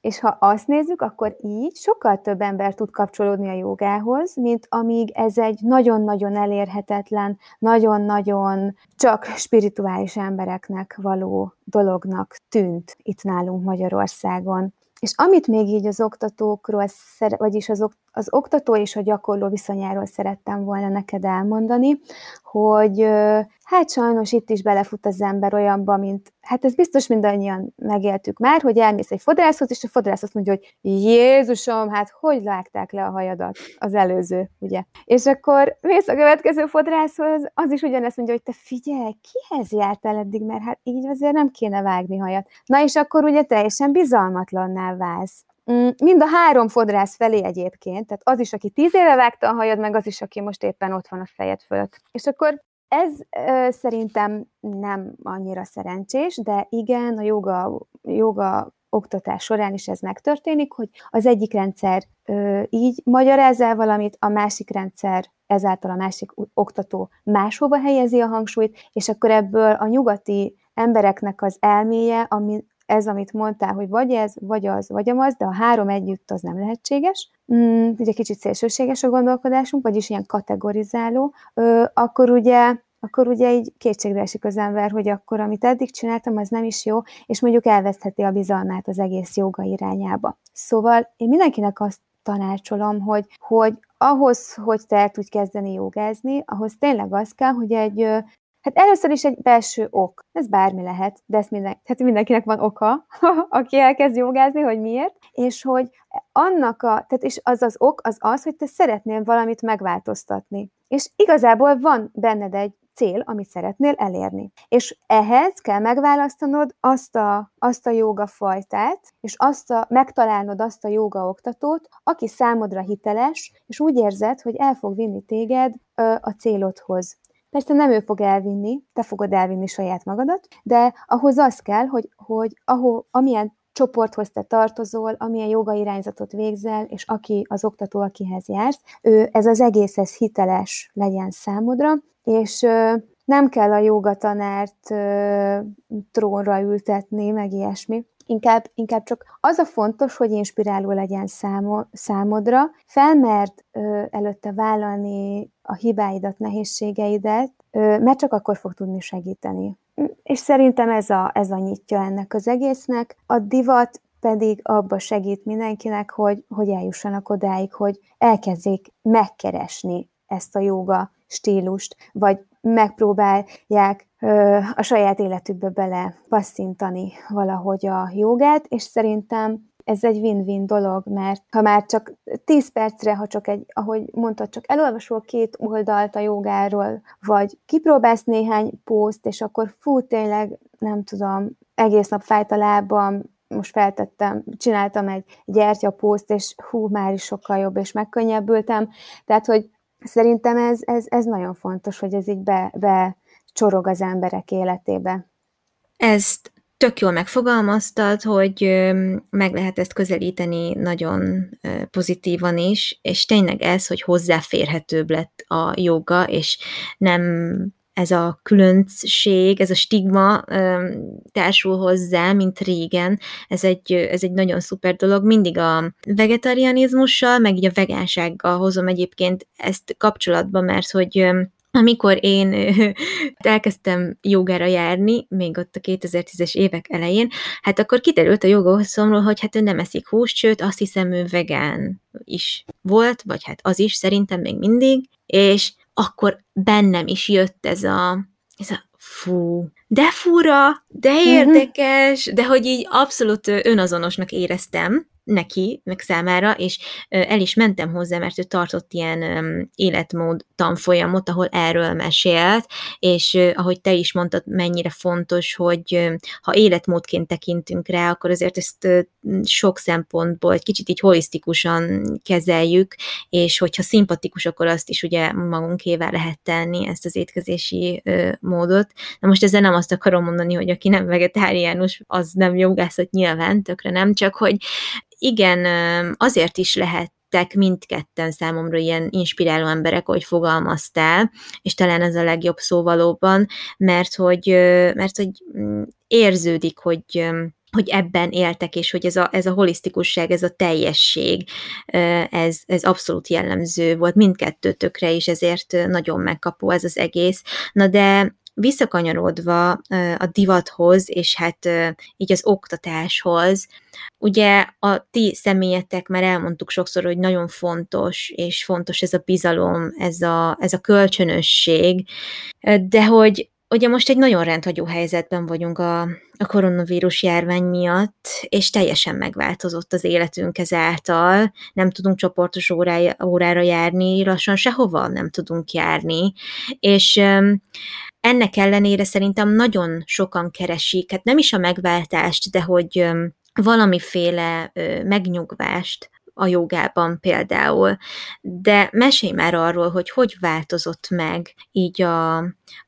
és ha azt nézzük, akkor így sokkal több ember tud kapcsolódni a jogához, mint amíg ez egy nagyon-nagyon elérhetetlen, nagyon-nagyon csak spirituális embereknek való dolognak tűnt itt nálunk Magyarországon. És amit még így az oktatókról, vagyis az, az oktató és a gyakorló viszonyáról szerettem volna neked elmondani, hogy hát sajnos itt is belefut az ember olyanba, mint, hát ez biztos mindannyian megéltük már, hogy elmész egy fodrászhoz, és a fodrász azt mondja, hogy Jézusom, hát hogy vágták le a hajadat az előző, ugye? És akkor mész a következő fodrászhoz, az is ugyanezt mondja, hogy te figyelj, kihez jártál eddig, mert hát így azért nem kéne vágni hajat. Na és akkor ugye teljesen bizalmatlanná válsz. Mm, mind a három fodrász felé egyébként, tehát az is, aki tíz éve vágta a hajad, meg az is, aki most éppen ott van a fejed fölött. És akkor ez ö, szerintem nem annyira szerencsés, de igen, a joga, joga oktatás során is ez megtörténik, hogy az egyik rendszer ö, így magyaráz el valamit, a másik rendszer ezáltal a másik oktató máshova helyezi a hangsúlyt, és akkor ebből a nyugati embereknek az elméje, ami, ez, amit mondtál, hogy vagy ez, vagy az, vagy amaz, de a három együtt az nem lehetséges, mm, ugye kicsit szélsőséges a gondolkodásunk, vagyis ilyen kategorizáló, ö, akkor ugye akkor ugye így kétségbe esik az ember, hogy akkor, amit eddig csináltam, az nem is jó, és mondjuk elvesztheti a bizalmát az egész joga irányába. Szóval én mindenkinek azt tanácsolom, hogy, hogy ahhoz, hogy te el tudj kezdeni jogázni, ahhoz tényleg az kell, hogy egy Hát először is egy belső ok. Ez bármi lehet, de ez minden, hát mindenkinek van oka, [laughs] aki elkezd jogázni, hogy miért, és hogy annak a, tehát és az az ok az az, hogy te szeretnél valamit megváltoztatni. És igazából van benned egy cél, amit szeretnél elérni. És ehhez kell megválasztanod azt a, azt a joga fajtát, és azt a, megtalálnod azt a joga oktatót, aki számodra hiteles, és úgy érzed, hogy el fog vinni téged ö, a célodhoz. Persze nem ő fog elvinni, te fogod elvinni saját magadat, de ahhoz az kell, hogy, hogy ahol, amilyen csoporthoz te tartozol, amilyen joga irányzatot végzel, és aki az oktató, akihez jársz, ő, ez az egész ez hiteles legyen számodra, és nem kell a jogatanárt trónra ültetni, meg ilyesmi. Inkább, inkább csak az a fontos, hogy inspiráló legyen számo, számodra, felmerd ö, előtte vállalni a hibáidat, nehézségeidet, mert csak akkor fog tudni segíteni. És szerintem ez a, ez a nyitja ennek az egésznek. A divat pedig abba segít mindenkinek, hogy, hogy eljussanak odáig, hogy elkezdjék megkeresni ezt a joga stílust, vagy megpróbálják ö, a saját életükbe bele passzintani valahogy a jogát, és szerintem ez egy win-win dolog, mert ha már csak 10 percre, ha csak egy, ahogy mondtad, csak elolvasol két oldalt a jogáról, vagy kipróbálsz néhány pószt, és akkor fú, tényleg, nem tudom, egész nap fájt a lábam, most feltettem, csináltam egy gyertyapószt, és hú, már is sokkal jobb, és megkönnyebbültem. Tehát, hogy Szerintem ez, ez, ez nagyon fontos, hogy ez így be, be csorog az emberek életébe. Ezt tök jól megfogalmaztad, hogy meg lehet ezt közelíteni nagyon pozitívan is, és tényleg ez, hogy hozzáférhetőbb lett a joga, és nem ez a különbség, ez a stigma társul hozzá, mint régen, ez egy, ez egy nagyon szuper dolog. Mindig a vegetarianizmussal, meg így a vegánsággal hozom egyébként ezt kapcsolatba, mert hogy amikor én [laughs] elkezdtem jogára járni, még ott a 2010-es évek elején, hát akkor kiderült a jogahosszomról, hogy hát ő nem eszik húst, sőt azt hiszem ő vegán is volt, vagy hát az is szerintem még mindig, és akkor bennem is jött ez a, ez a fú, de fura, de mhm. érdekes, de hogy így abszolút önazonosnak éreztem, neki, meg számára, és el is mentem hozzá, mert ő tartott ilyen életmód tanfolyamot, ahol erről mesélt, és ahogy te is mondtad, mennyire fontos, hogy ha életmódként tekintünk rá, akkor azért ezt sok szempontból egy kicsit így holisztikusan kezeljük, és hogyha szimpatikus, akkor azt is ugye magunkével lehet tenni, ezt az étkezési módot. Na most ezzel nem azt akarom mondani, hogy aki nem vegetáriánus, az nem jogászat nyilván, tökre nem, csak hogy igen, azért is lehet mindketten számomra ilyen inspiráló emberek, ahogy fogalmaztál, és talán ez a legjobb szó valóban, mert hogy, mert hogy mm, érződik, hogy hogy ebben éltek, és hogy ez a, ez a holisztikusság, ez a teljesség, ez, ez abszolút jellemző volt mindkettőtökre, és ezért nagyon megkapó ez az egész. Na de visszakanyarodva a divathoz, és hát így az oktatáshoz, ugye a ti személyetek, már elmondtuk sokszor, hogy nagyon fontos, és fontos ez a bizalom, ez a, ez a kölcsönösség, de hogy ugye most egy nagyon rendhagyó helyzetben vagyunk a, a koronavírus járvány miatt, és teljesen megváltozott az életünk ezáltal. Nem tudunk csoportos órája, órára járni, lassan sehova nem tudunk járni, és ennek ellenére szerintem nagyon sokan keresik, hát nem is a megváltást, de hogy valamiféle megnyugvást a jogában például. De mesélj már arról, hogy hogy változott meg így a,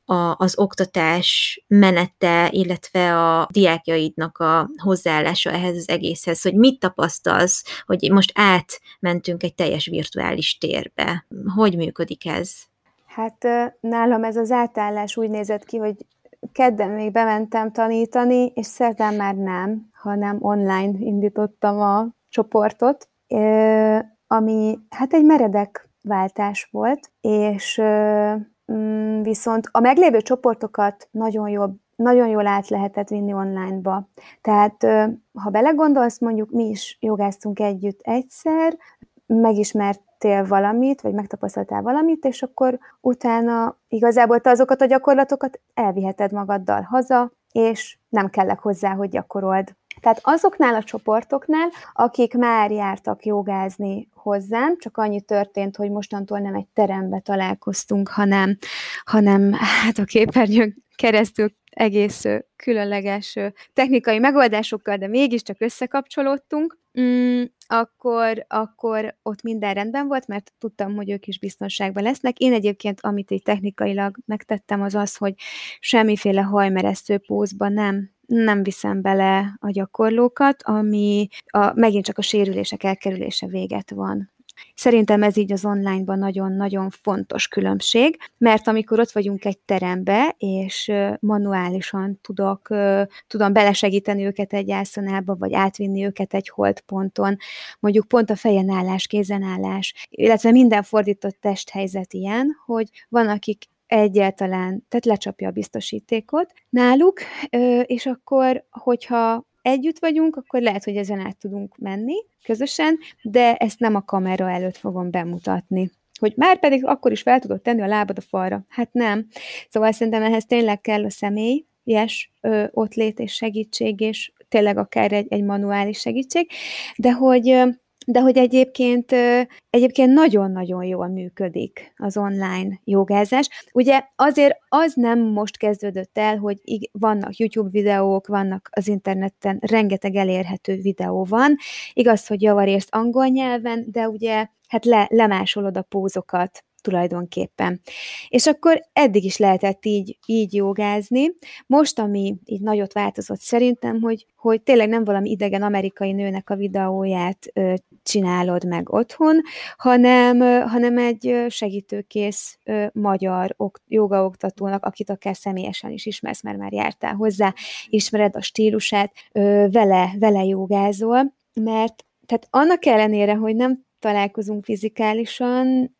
a, az oktatás menete, illetve a diákjaidnak a hozzáállása ehhez az egészhez, hogy mit tapasztalsz, hogy most átmentünk egy teljes virtuális térbe. Hogy működik ez? Hát nálam ez az átállás úgy nézett ki, hogy kedden még bementem tanítani, és szerdán már nem, hanem online indítottam a csoportot, ami hát egy meredek váltás volt, és mm, viszont a meglévő csoportokat nagyon jól, nagyon jól át lehetett vinni online-ba. Tehát, ha belegondolsz, mondjuk mi is jogáztunk együtt egyszer, megismertél valamit, vagy megtapasztaltál valamit, és akkor utána igazából te azokat a gyakorlatokat elviheted magaddal haza, és nem kellek hozzá, hogy gyakorold. Tehát azoknál a csoportoknál, akik már jártak jogázni hozzám, csak annyi történt, hogy mostantól nem egy terembe találkoztunk, hanem, hanem hát a képernyőn keresztül egész különleges technikai megoldásokkal, de mégiscsak összekapcsolódtunk, mm, akkor, akkor ott minden rendben volt, mert tudtam, hogy ők is biztonságban lesznek. Én egyébként, amit így technikailag megtettem, az az, hogy semmiféle hajmeresztő pózba nem nem viszem bele a gyakorlókat, ami a, megint csak a sérülések elkerülése véget van. Szerintem ez így az onlineban nagyon-nagyon fontos különbség, mert amikor ott vagyunk egy terembe, és manuálisan tudok, tudom belesegíteni őket egy ászonába, vagy átvinni őket egy holdponton, mondjuk pont a fejen állás, kézen állás, illetve minden fordított testhelyzet ilyen, hogy van, akik egyáltalán, tehát lecsapja a biztosítékot náluk, és akkor, hogyha együtt vagyunk, akkor lehet, hogy ezen át tudunk menni közösen, de ezt nem a kamera előtt fogom bemutatni. Hogy már pedig akkor is fel tudod tenni a lábad a falra. Hát nem. Szóval szerintem ehhez tényleg kell a személy, yes, ö, ott lét és segítség, és tényleg akár egy, egy manuális segítség, de hogy de hogy egyébként, egyébként nagyon-nagyon jól működik az online jogázás. Ugye azért az nem most kezdődött el, hogy vannak YouTube videók, vannak az interneten, rengeteg elérhető videó van. Igaz, hogy javarészt angol nyelven, de ugye hát le, lemásolod a pózokat, tulajdonképpen. És akkor eddig is lehetett így, így jogázni. Most, ami így nagyot változott szerintem, hogy, hogy tényleg nem valami idegen amerikai nőnek a videóját ö, csinálod meg otthon, hanem, hanem egy segítőkész magyar ok, jogaoktatónak, akit akár személyesen is ismersz, mert már jártál hozzá, ismered a stílusát, vele, vele jogázol, mert tehát annak ellenére, hogy nem találkozunk fizikálisan,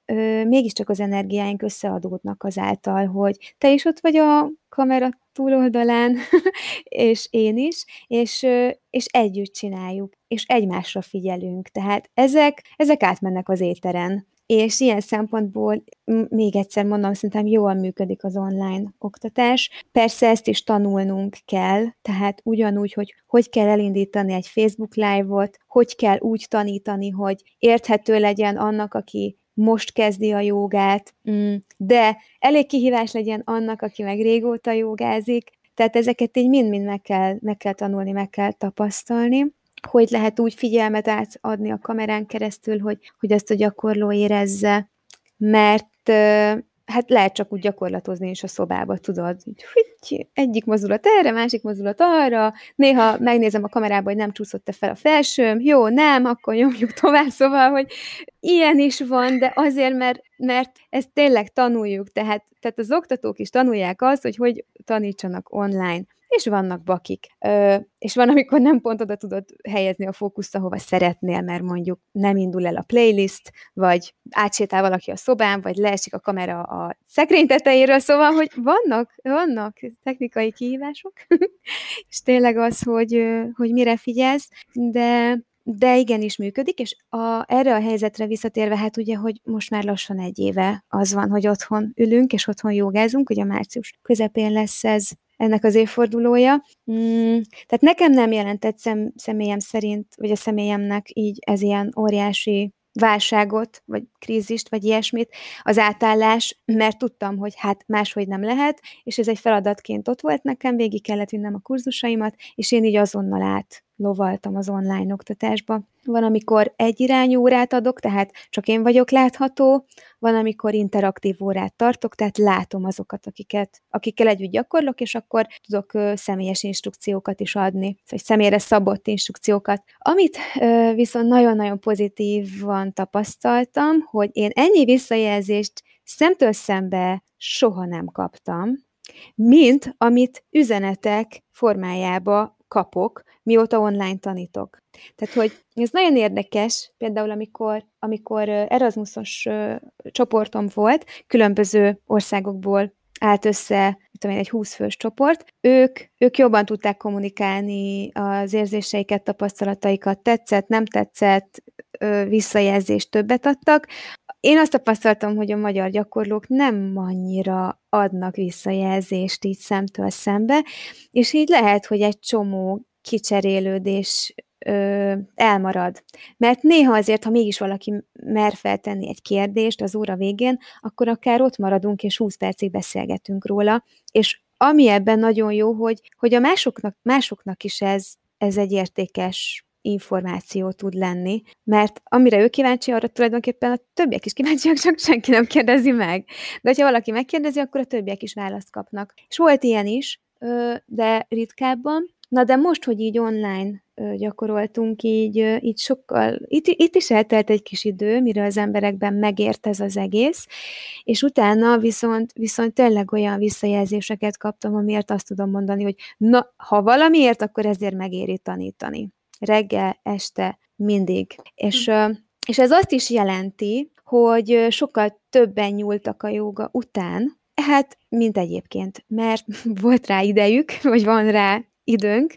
mégiscsak az energiáink összeadódnak azáltal, hogy te is ott vagy a kamera túloldalán, [laughs] és én is, és, és együtt csináljuk, és egymásra figyelünk. Tehát ezek, ezek átmennek az éteren és ilyen szempontból még egyszer mondom, szerintem jól működik az online oktatás. Persze ezt is tanulnunk kell, tehát ugyanúgy, hogy hogy kell elindítani egy Facebook live-ot, hogy kell úgy tanítani, hogy érthető legyen annak, aki most kezdi a jogát, mm, de elég kihívás legyen annak, aki meg régóta jogázik, tehát ezeket így mind-mind meg kell, meg kell tanulni, meg kell tapasztalni. Hogy lehet úgy figyelmet átadni a kamerán keresztül, hogy, hogy ezt a gyakorló érezze, mert hát lehet csak úgy gyakorlatozni is a szobába, tudod, így, hogy egyik mozdulat erre, másik mozdulat arra, néha megnézem a kamerába, hogy nem csúszott-e fel a felsőm, jó, nem, akkor nyomjuk tovább, szóval, hogy ilyen is van, de azért, mert, mert ezt tényleg tanuljuk, tehát, tehát az oktatók is tanulják azt, hogy hogy tanítsanak online és vannak bakik. Ö, és van, amikor nem pont oda tudod helyezni a fókuszt, ahova szeretnél, mert mondjuk nem indul el a playlist, vagy átsétál valaki a szobán, vagy leesik a kamera a szekrény tetejéről, szóval, hogy vannak, vannak technikai kihívások, [laughs] és tényleg az, hogy, hogy mire figyelsz, de de igenis működik, és a, erre a helyzetre visszatérve, hát ugye, hogy most már lassan egy éve az van, hogy otthon ülünk, és otthon jogázunk, ugye március közepén lesz ez ennek az évfordulója. Mm, tehát nekem nem jelentett szem, személyem szerint, vagy a személyemnek így ez ilyen óriási válságot, vagy krízist, vagy ilyesmit, az átállás, mert tudtam, hogy hát máshogy nem lehet, és ez egy feladatként ott volt nekem, végig kellett vinnem a kurzusaimat, és én így azonnal át lovaltam az online oktatásba. Van, amikor egy irányú órát adok, tehát csak én vagyok látható, van, amikor interaktív órát tartok, tehát látom azokat, akiket, akikkel együtt gyakorlok, és akkor tudok személyes instrukciókat is adni, vagy személyre szabott instrukciókat. Amit viszont nagyon-nagyon pozitívan tapasztaltam, hogy én ennyi visszajelzést szemtől szembe soha nem kaptam, mint amit üzenetek formájába kapok, mióta online tanítok. Tehát, hogy ez nagyon érdekes, például amikor, amikor Erasmusos csoportom volt, különböző országokból állt össze, tudom én, egy 20 fős csoport, ők, ők jobban tudták kommunikálni az érzéseiket, tapasztalataikat, tetszett, nem tetszett, visszajelzést többet adtak. Én azt tapasztaltam, hogy a magyar gyakorlók nem annyira adnak visszajelzést így szemtől szembe, és így lehet, hogy egy csomó kicserélődés ö, elmarad. Mert néha azért, ha mégis valaki mer feltenni egy kérdést az óra végén, akkor akár ott maradunk, és 20 percig beszélgetünk róla, és ami ebben nagyon jó, hogy, hogy a másoknak, másoknak is ez, ez egy értékes információ tud lenni, mert amire ő kíváncsi, arra tulajdonképpen a többiek is kíváncsiak, csak senki nem kérdezi meg. De ha valaki megkérdezi, akkor a többiek is választ kapnak. És volt ilyen is, de ritkábban, Na de most, hogy így online gyakoroltunk, így, így sokkal, itt, itt is eltelt egy kis idő, mire az emberekben megért ez az egész, és utána viszont, viszont tényleg olyan visszajelzéseket kaptam, amiért azt tudom mondani, hogy na, ha valamiért, akkor ezért megéri tanítani. Reggel, este, mindig. És, hm. és ez azt is jelenti, hogy sokkal többen nyúltak a joga után, Hát, mint egyébként, mert [laughs] volt rá idejük, vagy van rá időnk.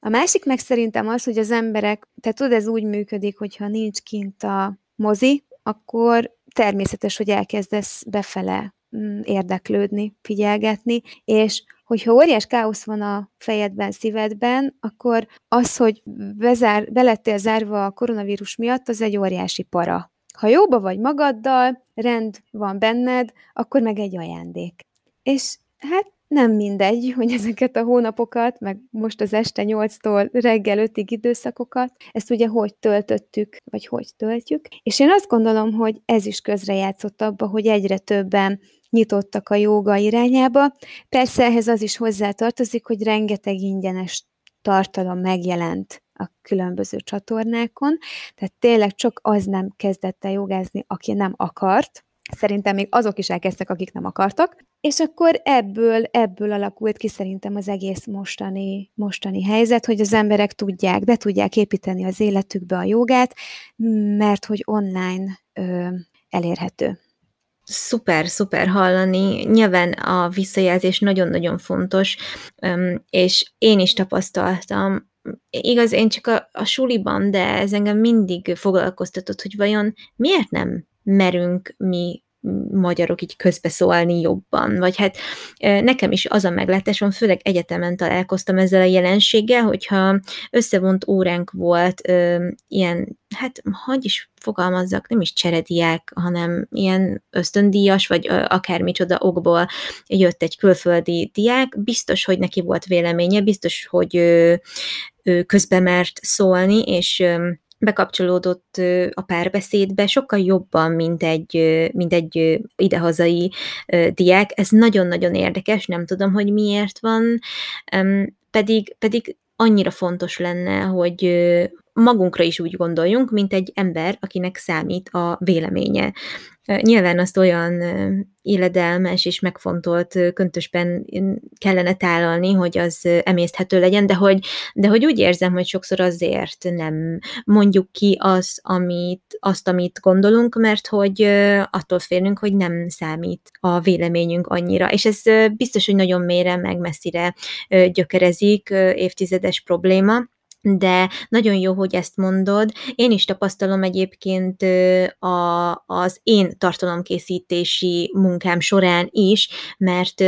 A másik meg szerintem az, hogy az emberek, tehát tudod, ez úgy működik, hogyha nincs kint a mozi, akkor természetes, hogy elkezdesz befele mm, érdeklődni, figyelgetni, és hogyha óriás káosz van a fejedben, szívedben, akkor az, hogy bezár, belettél zárva a koronavírus miatt, az egy óriási para. Ha jóba vagy magaddal, rend van benned, akkor meg egy ajándék. És hát nem mindegy, hogy ezeket a hónapokat, meg most az este 8-tól reggel 5-ig időszakokat, ezt ugye hogy töltöttük, vagy hogy töltjük. És én azt gondolom, hogy ez is közrejátszott abba, hogy egyre többen nyitottak a jóga irányába. Persze ehhez az is hozzátartozik, hogy rengeteg ingyenes tartalom megjelent a különböző csatornákon, tehát tényleg csak az nem kezdett el jogázni, aki nem akart, Szerintem még azok is elkezdtek, akik nem akartak. És akkor ebből, ebből alakult ki szerintem az egész mostani, mostani helyzet, hogy az emberek tudják, be tudják építeni az életükbe a jogát, mert hogy online ö, elérhető. Szuper, szuper hallani. Nyilván a visszajelzés nagyon-nagyon fontos, és én is tapasztaltam, igaz, én csak a, a suliban, de ez engem mindig foglalkoztatott, hogy vajon miért nem merünk mi magyarok így közbeszólni jobban. Vagy hát nekem is az a meglátásom, főleg egyetemen találkoztam ezzel a jelenséggel, hogyha összevont óránk volt ilyen, hát hogy is fogalmazzak, nem is cserediák, hanem ilyen ösztöndíjas, vagy akármicsoda okból jött egy külföldi diák, biztos, hogy neki volt véleménye, biztos, hogy ő, ő közbe mert szólni, és bekapcsolódott a párbeszédbe sokkal jobban, mint egy, mint egy idehazai diák. Ez nagyon-nagyon érdekes, nem tudom, hogy miért van, pedig, pedig annyira fontos lenne, hogy magunkra is úgy gondoljunk, mint egy ember, akinek számít a véleménye. Nyilván azt olyan illedelmes és megfontolt köntösben kellene tálalni, hogy az emészthető legyen, de hogy, de hogy úgy érzem, hogy sokszor azért nem mondjuk ki az, amit, azt, amit gondolunk, mert hogy attól félünk, hogy nem számít a véleményünk annyira. És ez biztos, hogy nagyon mélyre, meg messzire gyökerezik, évtizedes probléma, de nagyon jó, hogy ezt mondod. Én is tapasztalom egyébként a, az én tartalomkészítési munkám során is, mert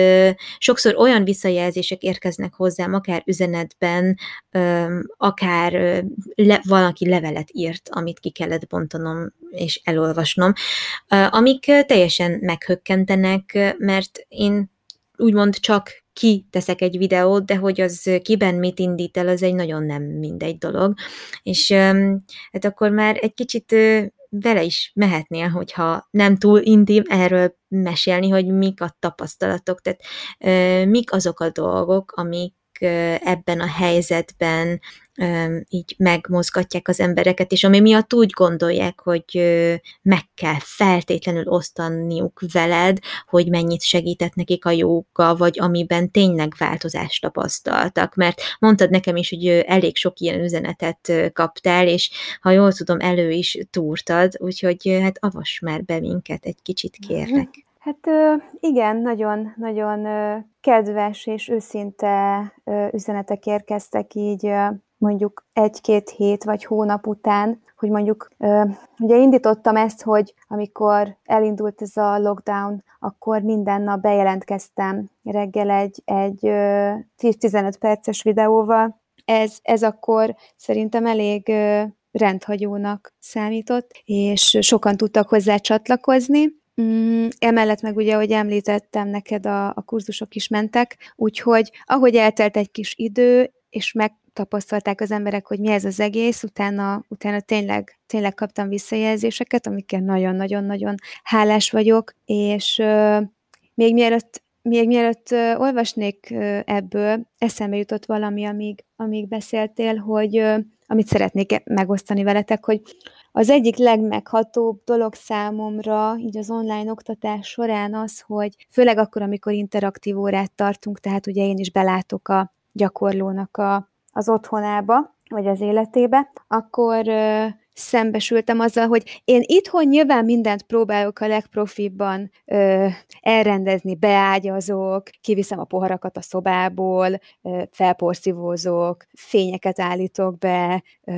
sokszor olyan visszajelzések érkeznek hozzám, akár üzenetben, akár le, valaki levelet írt, amit ki kellett bontanom és elolvasnom, amik teljesen meghökkentenek, mert én úgymond csak ki teszek egy videót, de hogy az kiben mit indít el, az egy nagyon nem mindegy dolog. És hát akkor már egy kicsit vele is mehetnél, hogyha nem túl intim erről mesélni, hogy mik a tapasztalatok, tehát mik azok a dolgok, amik ebben a helyzetben így megmozgatják az embereket, és ami miatt úgy gondolják, hogy meg kell feltétlenül osztaniuk veled, hogy mennyit segített nekik a jóga, vagy amiben tényleg változást tapasztaltak. Mert mondtad nekem is, hogy elég sok ilyen üzenetet kaptál, és ha jól tudom, elő is túrtad, úgyhogy hát avas már be minket egy kicsit, kérlek. Hát igen, nagyon-nagyon kedves és őszinte üzenetek érkeztek így mondjuk egy-két hét vagy hónap után, hogy mondjuk, ugye indítottam ezt, hogy amikor elindult ez a lockdown, akkor minden nap bejelentkeztem reggel egy, egy 10-15 perces videóval. Ez, ez akkor szerintem elég rendhagyónak számított, és sokan tudtak hozzá csatlakozni, Mm, emellett meg ugye, ahogy említettem, neked a, a kurzusok is mentek, úgyhogy ahogy eltelt egy kis idő, és megtapasztalták az emberek, hogy mi ez az egész, utána, utána tényleg, tényleg kaptam visszajelzéseket, amikkel nagyon-nagyon-nagyon hálás vagyok, és euh, még mielőtt még mielőtt uh, olvasnék uh, ebből, eszembe jutott valami, amíg, amíg beszéltél, hogy uh, amit szeretnék megosztani veletek, hogy az egyik legmeghatóbb dolog számomra, így az online oktatás során az, hogy főleg akkor, amikor interaktív órát tartunk, tehát ugye én is belátok a gyakorlónak a, az otthonába, vagy az életébe, akkor szembesültem azzal, hogy én itthon nyilván mindent próbálok a legprofibban ö, elrendezni, beágyazok, kiviszem a poharakat a szobából, ö, felporszívózok, fényeket állítok be, ö,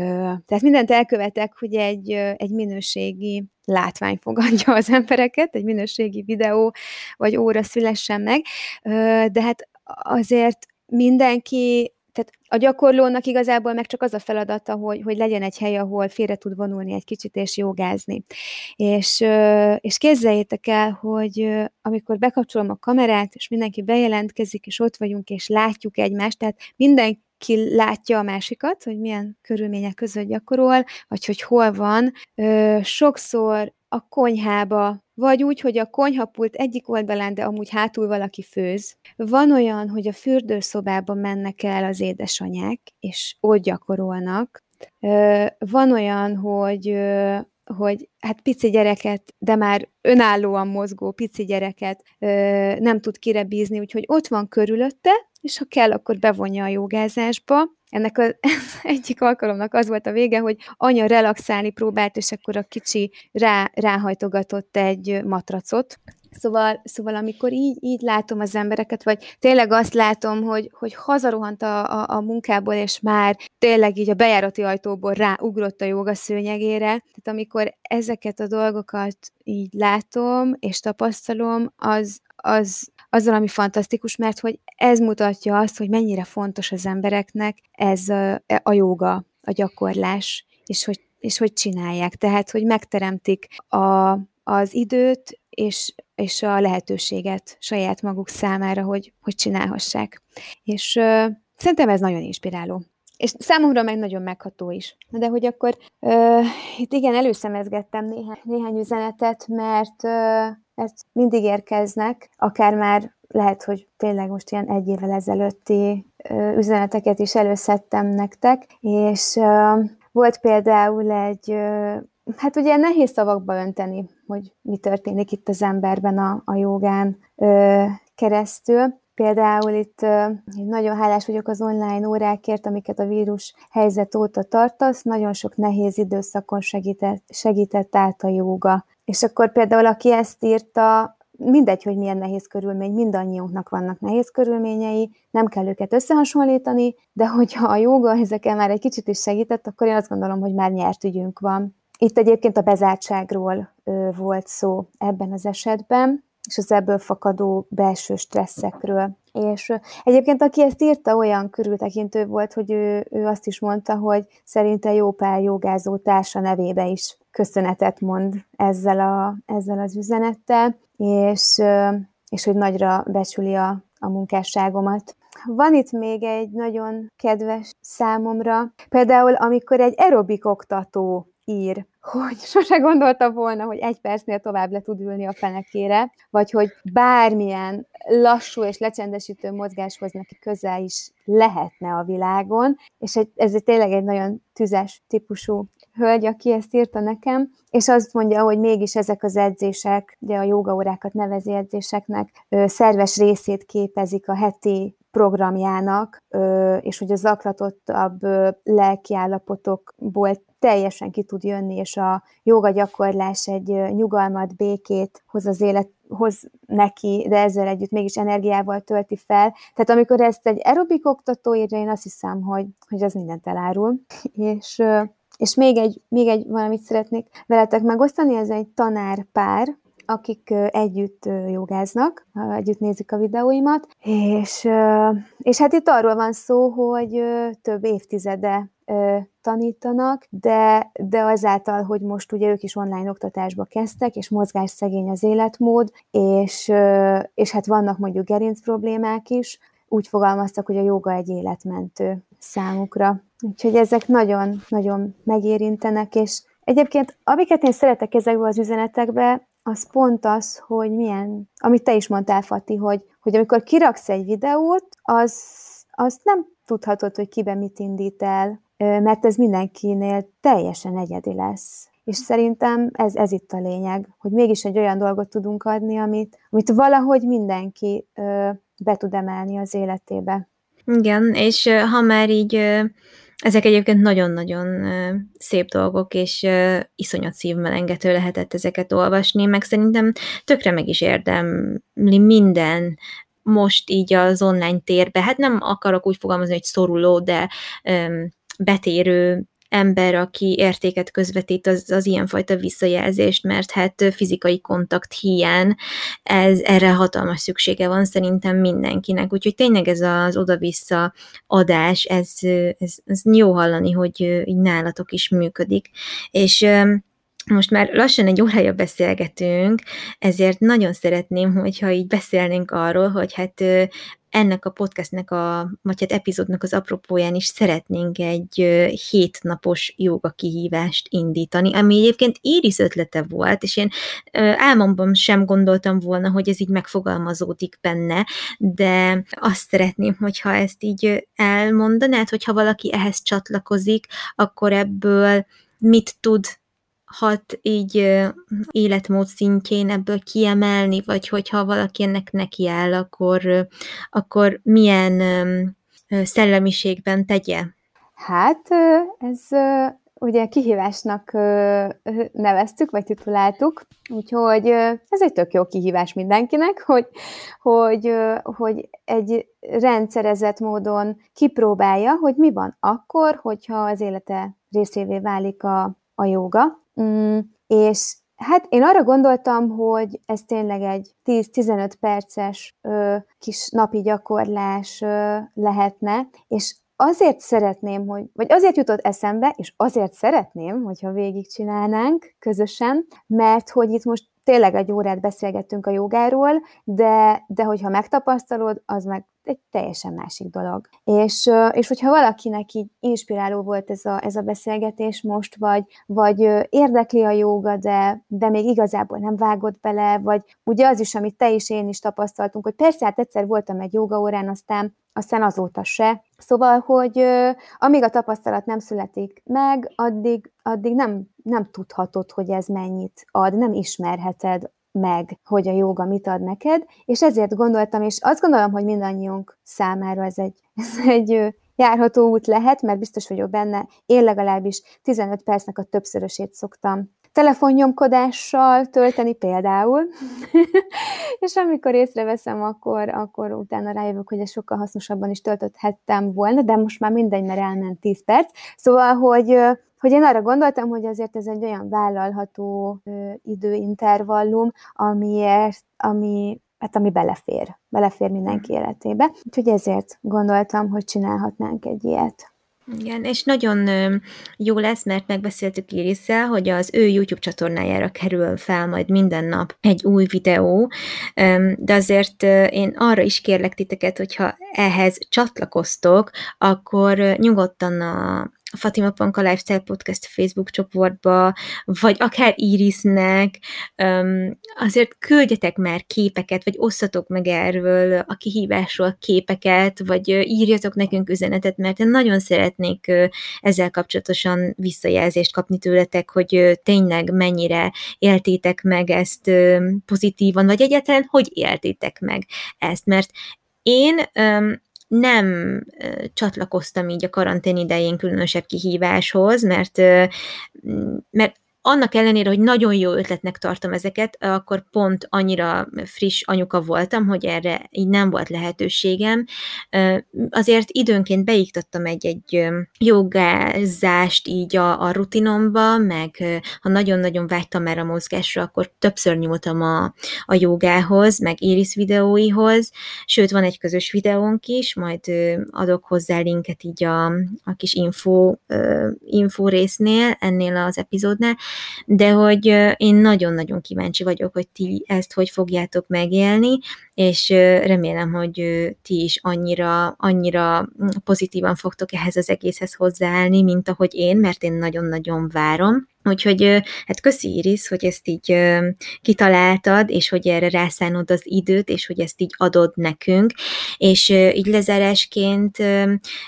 tehát mindent elkövetek, hogy egy, ö, egy minőségi látvány fogadja az embereket, egy minőségi videó vagy óra szülessen meg, ö, de hát azért mindenki tehát a gyakorlónak igazából meg csak az a feladata, hogy, hogy legyen egy hely, ahol félre tud vonulni egy kicsit és jogázni. És, és képzeljétek el, hogy amikor bekapcsolom a kamerát, és mindenki bejelentkezik, és ott vagyunk, és látjuk egymást, tehát mindenki ki látja a másikat, hogy milyen körülmények között gyakorol, vagy hogy hol van. Sokszor a konyhába, vagy úgy, hogy a konyhapult egyik oldalán, de amúgy hátul valaki főz. Van olyan, hogy a fürdőszobába mennek el az édesanyák, és ott gyakorolnak. Van olyan, hogy hogy hát pici gyereket, de már önállóan mozgó pici gyereket nem tud kire bízni, úgyhogy ott van körülötte, és ha kell, akkor bevonja a jogázásba. Ennek az [laughs] egyik alkalomnak az volt a vége, hogy anya relaxálni próbált, és akkor a kicsi rá, ráhajtogatott egy matracot, Szóval, szóval amikor így, így látom az embereket, vagy tényleg azt látom, hogy, hogy hazarohant a, a, a munkából, és már tényleg így a bejárati ajtóból ráugrott a joga szőnyegére, tehát amikor ezeket a dolgokat így látom és tapasztalom, az, az, az valami fantasztikus, mert hogy ez mutatja azt, hogy mennyire fontos az embereknek ez a, a joga, a gyakorlás, és hogy, és hogy csinálják. Tehát, hogy megteremtik a, az időt és, és a lehetőséget saját maguk számára, hogy, hogy csinálhassák. És uh, szerintem ez nagyon inspiráló. és számomra meg nagyon megható is. De hogy akkor uh, itt igen, előszemezgettem néhány, néhány üzenetet, mert, uh, mert mindig érkeznek, akár már lehet, hogy tényleg most ilyen egy évvel ezelőtti üzeneteket is előszedtem nektek, és volt például egy, hát ugye nehéz szavakba önteni, hogy mi történik itt az emberben a, a jogán keresztül, Például itt nagyon hálás vagyok az online órákért, amiket a vírus helyzet óta tartasz. Nagyon sok nehéz időszakon segített, segített át a jóga. És akkor például, aki ezt írta, mindegy, hogy milyen nehéz körülmény, mindannyiunknak vannak nehéz körülményei, nem kell őket összehasonlítani, de hogyha a jóga ezeken már egy kicsit is segített, akkor én azt gondolom, hogy már nyert ügyünk van. Itt egyébként a bezártságról volt szó ebben az esetben, és az ebből fakadó belső stresszekről. És egyébként aki ezt írta, olyan körültekintő volt, hogy ő, ő azt is mondta, hogy szerinte jó pár jogázó társa nevébe is köszönetet mond ezzel, a, ezzel az üzenettel, és, és hogy nagyra becsüli a, a munkásságomat. Van itt még egy nagyon kedves számomra, például amikor egy aerobik oktató ír, hogy sose gondolta volna, hogy egy percnél tovább le tud ülni a fenekére, vagy hogy bármilyen lassú és lecsendesítő mozgáshoz neki közel is lehetne a világon, és egy, ez egy tényleg egy nagyon tüzes típusú hölgy, aki ezt írta nekem, és azt mondja, hogy mégis ezek az edzések, ugye a jogaórákat nevezi edzéseknek, szerves részét képezik a heti programjának, és hogy a zaklatottabb lelkiállapotokból teljesen ki tud jönni, és a joga gyakorlás egy nyugalmat, békét hoz az élet, hoz neki, de ezzel együtt mégis energiával tölti fel. Tehát amikor ezt egy aerobik oktató írja, én azt hiszem, hogy, hogy az mindent elárul. [laughs] És, és még egy, még egy valamit szeretnék veletek megosztani, ez egy tanár pár, akik együtt jogáznak, együtt nézik a videóimat, és, és hát itt arról van szó, hogy több évtizede tanítanak, de, de azáltal, hogy most ugye ők is online oktatásba kezdtek, és mozgásszegény az életmód, és, és hát vannak mondjuk gerinc problémák is, úgy fogalmaztak, hogy a joga egy életmentő számukra. Úgyhogy ezek nagyon-nagyon megérintenek, és egyébként amiket én szeretek ezekből az üzenetekbe, az pont az, hogy milyen, amit te is mondtál, Fati, hogy, hogy amikor kiraksz egy videót, az, az nem tudhatod, hogy kibe mit indít el, mert ez mindenkinél teljesen egyedi lesz. És szerintem ez, ez itt a lényeg, hogy mégis egy olyan dolgot tudunk adni, amit, amit valahogy mindenki ö, be tud emelni az életébe. Igen, és ha már így ezek egyébként nagyon-nagyon szép dolgok, és iszonyat szívmelengető lehetett ezeket olvasni, meg szerintem tökre meg is érdemli minden most így az online térbe. Hát nem akarok úgy fogalmazni, hogy szoruló, de betérő ember, aki értéket közvetít, az, az ilyenfajta visszajelzést, mert hát fizikai kontakt hiány, ez, erre hatalmas szüksége van szerintem mindenkinek, úgyhogy tényleg ez az oda-vissza adás, ez, ez, ez jó hallani, hogy így nálatok is működik, és most már lassan egy órája beszélgetünk, ezért nagyon szeretném, hogyha így beszélnénk arról, hogy hát ennek a podcastnek, a, vagy hát epizódnak az apropóján is szeretnénk egy hétnapos joga kihívást indítani, ami egyébként Iris ötlete volt, és én álmomban sem gondoltam volna, hogy ez így megfogalmazódik benne, de azt szeretném, hogyha ezt így elmondanád, hogyha valaki ehhez csatlakozik, akkor ebből mit tud hat így életmód szintjén ebből kiemelni, vagy hogyha valaki ennek neki áll, akkor, akkor milyen szellemiségben tegye? Hát ez ugye kihívásnak neveztük, vagy tituláltuk, úgyhogy ez egy tök jó kihívás mindenkinek, hogy, hogy, hogy egy rendszerezett módon kipróbálja, hogy mi van akkor, hogyha az élete részévé válik a, a joga, Mm, és hát én arra gondoltam, hogy ez tényleg egy 10-15 perces ö, kis napi gyakorlás ö, lehetne, és azért szeretném, hogy, vagy azért jutott eszembe, és azért szeretném, hogyha végigcsinálnánk közösen, mert hogy itt most tényleg egy órát beszélgettünk a jogáról, de, de hogyha megtapasztalod, az meg egy teljesen másik dolog. És, és hogyha valakinek így inspiráló volt ez a, ez a beszélgetés most, vagy, vagy érdekli a joga, de, de még igazából nem vágott bele, vagy ugye az is, amit te is, én is tapasztaltunk, hogy persze, hát egyszer voltam egy órán, aztán aztán azóta se. Szóval, hogy amíg a tapasztalat nem születik meg, addig, addig nem, nem tudhatod, hogy ez mennyit ad, nem ismerheted meg, hogy a joga mit ad neked, és ezért gondoltam, és azt gondolom, hogy mindannyiunk számára ez egy, [laughs] ez egy járható út lehet, mert biztos vagyok benne, én legalábbis 15 percnek a többszörösét szoktam telefonnyomkodással tölteni például, [laughs] és amikor észreveszem, akkor, akkor utána rájövök, hogy ez sokkal hasznosabban is töltöthettem volna, de most már mindegy, mert elment 10 perc. Szóval, hogy, hogy én arra gondoltam, hogy azért ez egy olyan vállalható időintervallum, amiért, ami, hát ami belefér, belefér mindenki életébe. Úgyhogy ezért gondoltam, hogy csinálhatnánk egy ilyet. Igen, és nagyon jó lesz, mert megbeszéltük Irisszel, hogy az ő YouTube csatornájára kerül fel majd minden nap egy új videó, de azért én arra is kérlek titeket, hogyha ehhez csatlakoztok, akkor nyugodtan a a Fatima Panka Lifestyle Podcast Facebook csoportba, vagy akár Irisnek, azért küldjetek már képeket, vagy osszatok meg erről a kihívásról képeket, vagy írjatok nekünk üzenetet, mert én nagyon szeretnék ezzel kapcsolatosan visszajelzést kapni tőletek, hogy tényleg mennyire éltétek meg ezt pozitívan, vagy egyáltalán hogy éltétek meg ezt, mert én nem csatlakoztam így a karantén idején különösebb kihíváshoz, mert, mert annak ellenére, hogy nagyon jó ötletnek tartom ezeket, akkor pont annyira friss anyuka voltam, hogy erre így nem volt lehetőségem. Azért időnként beiktattam egy-egy jogázást így a, a rutinomba, meg ha nagyon-nagyon vágytam már a mozgásra, akkor többször nyúltam a, a jogához, meg Iris videóihoz, sőt van egy közös videónk is, majd adok hozzá linket így a, a kis info, info résznél, ennél az epizódnál, de hogy én nagyon-nagyon kíváncsi vagyok, hogy ti ezt hogy fogjátok megélni, és remélem, hogy ti is annyira, annyira pozitívan fogtok ehhez az egészhez hozzáállni, mint ahogy én, mert én nagyon-nagyon várom. Úgyhogy hát köszi Iris, hogy ezt így kitaláltad, és hogy erre rászánod az időt, és hogy ezt így adod nekünk. És így lezárásként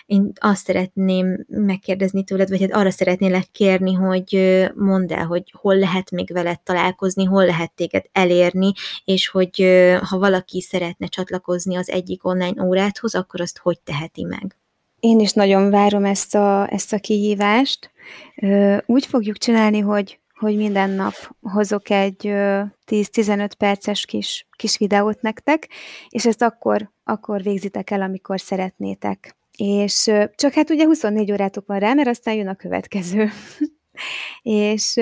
én azt szeretném megkérdezni tőled, vagy hát arra szeretnélek kérni, hogy mondd el, hogy hol lehet még veled találkozni, hol lehet téged elérni, és hogy ha valaki szeretne csatlakozni az egyik online óráthoz, akkor azt hogy teheti meg? Én is nagyon várom ezt a, ezt a kihívást. Úgy fogjuk csinálni, hogy, hogy minden nap hozok egy 10-15 perces kis, kis videót nektek, és ezt akkor, akkor végzitek el, amikor szeretnétek. És csak hát ugye 24 órátok van rá, mert aztán jön a következő. [laughs] és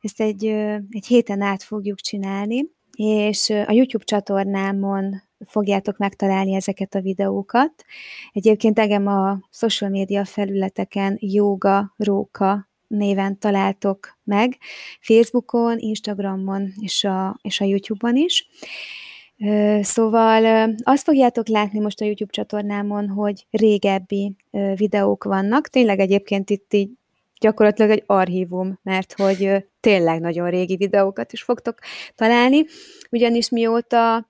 ezt egy, egy héten át fogjuk csinálni, és a YouTube csatornámon fogjátok megtalálni ezeket a videókat. Egyébként engem a social media felületeken Yoga Róka néven találtok meg, Facebookon, Instagramon és a, és a YouTube-on is. Szóval azt fogjátok látni most a YouTube csatornámon, hogy régebbi videók vannak. Tényleg egyébként itt így gyakorlatilag egy archívum, mert hogy tényleg nagyon régi videókat is fogtok találni, ugyanis mióta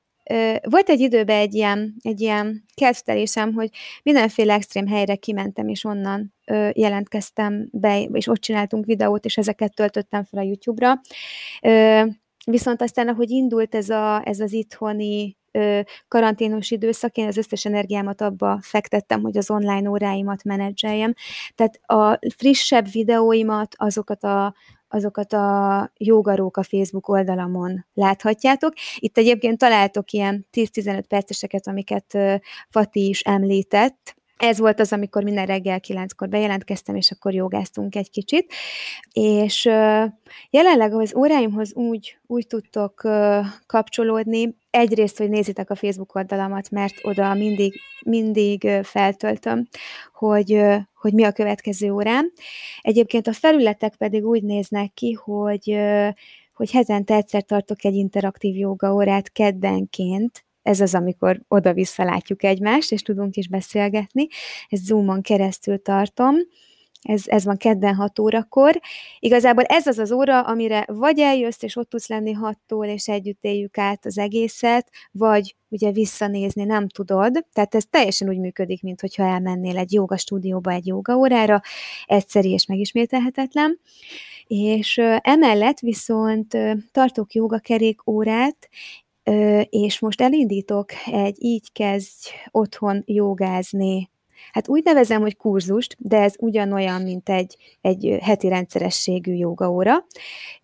volt egy időben egy ilyen, egy ilyen kezdtelésem, hogy mindenféle extrém helyre kimentem, és onnan jelentkeztem be, és ott csináltunk videót, és ezeket töltöttem fel a YouTube-ra. Viszont aztán, ahogy indult ez, a, ez az itthoni karanténos időszak, én az összes energiámat abba fektettem, hogy az online óráimat menedzseljem. Tehát a frissebb videóimat, azokat a azokat a jogarók a Facebook oldalamon láthatjátok. Itt egyébként találtok ilyen 10-15 perceseket, amiket Fati is említett, ez volt az, amikor minden reggel kilenckor bejelentkeztem, és akkor jogáztunk egy kicsit. És jelenleg az óráimhoz úgy, úgy tudtok kapcsolódni, egyrészt, hogy nézitek a Facebook oldalamat, mert oda mindig, mindig feltöltöm, hogy, hogy mi a következő órám. Egyébként a felületek pedig úgy néznek ki, hogy hogy hetente egyszer tartok egy interaktív joga órát keddenként, ez az, amikor oda-vissza látjuk egymást, és tudunk is beszélgetni. Ezt Zoomon keresztül tartom, ez, ez van kedden 6 órakor. Igazából ez az az óra, amire vagy eljössz, és ott tudsz lenni 6-tól, és együtt éljük át az egészet, vagy ugye visszanézni nem tudod. Tehát ez teljesen úgy működik, mint hogyha elmennél egy joga stúdióba egy joga órára, egyszerű és megismételhetetlen. És emellett viszont tartok jogakerék órát, és most elindítok egy így kezdj otthon jogázni hát úgy nevezem, hogy kurzust, de ez ugyanolyan, mint egy, egy heti rendszerességű jogaóra,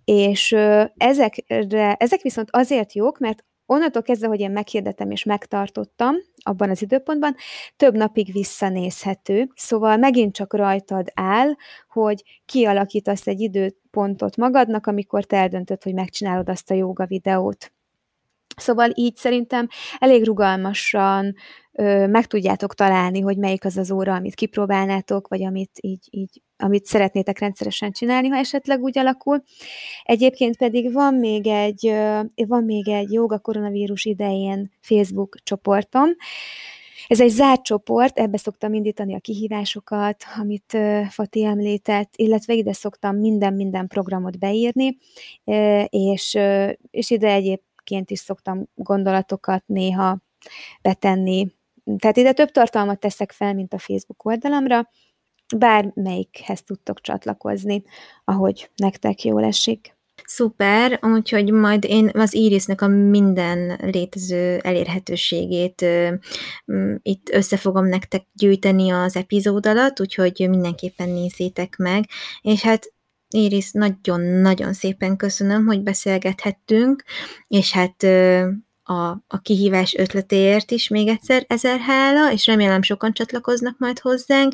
és ezekre, ezek viszont azért jók, mert onnantól kezdve, hogy én meghirdetem és megtartottam abban az időpontban, több napig visszanézhető, szóval megint csak rajtad áll, hogy kialakítasz egy időpontot magadnak, amikor te eldöntöd, hogy megcsinálod azt a joga videót. Szóval így szerintem elég rugalmasan ö, meg tudjátok találni, hogy melyik az az óra, amit kipróbálnátok, vagy amit így, így amit szeretnétek rendszeresen csinálni, ha esetleg úgy alakul. Egyébként pedig van még egy, van még egy joga koronavírus idején Facebook csoportom, ez egy zárt csoport, ebbe szoktam indítani a kihívásokat, amit Fati említett, illetve ide szoktam minden-minden programot beírni, és, és ide egyébként is szoktam gondolatokat néha betenni. Tehát ide több tartalmat teszek fel, mint a Facebook oldalamra, bármelyikhez tudtok csatlakozni, ahogy nektek jól esik. Szuper, úgyhogy majd én az Irisnek a minden létező elérhetőségét itt össze fogom nektek gyűjteni az epizód alatt, úgyhogy mindenképpen nézzétek meg, és hát Iris, nagyon-nagyon szépen köszönöm, hogy beszélgethettünk, és hát a, a kihívás ötletéért is még egyszer ezer hála, és remélem sokan csatlakoznak majd hozzánk,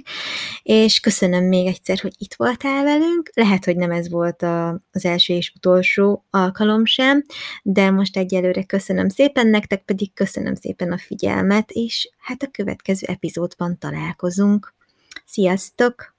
és köszönöm még egyszer, hogy itt voltál velünk. Lehet, hogy nem ez volt a, az első és utolsó alkalom sem, de most egyelőre köszönöm szépen, nektek pedig köszönöm szépen a figyelmet, és hát a következő epizódban találkozunk. Sziasztok!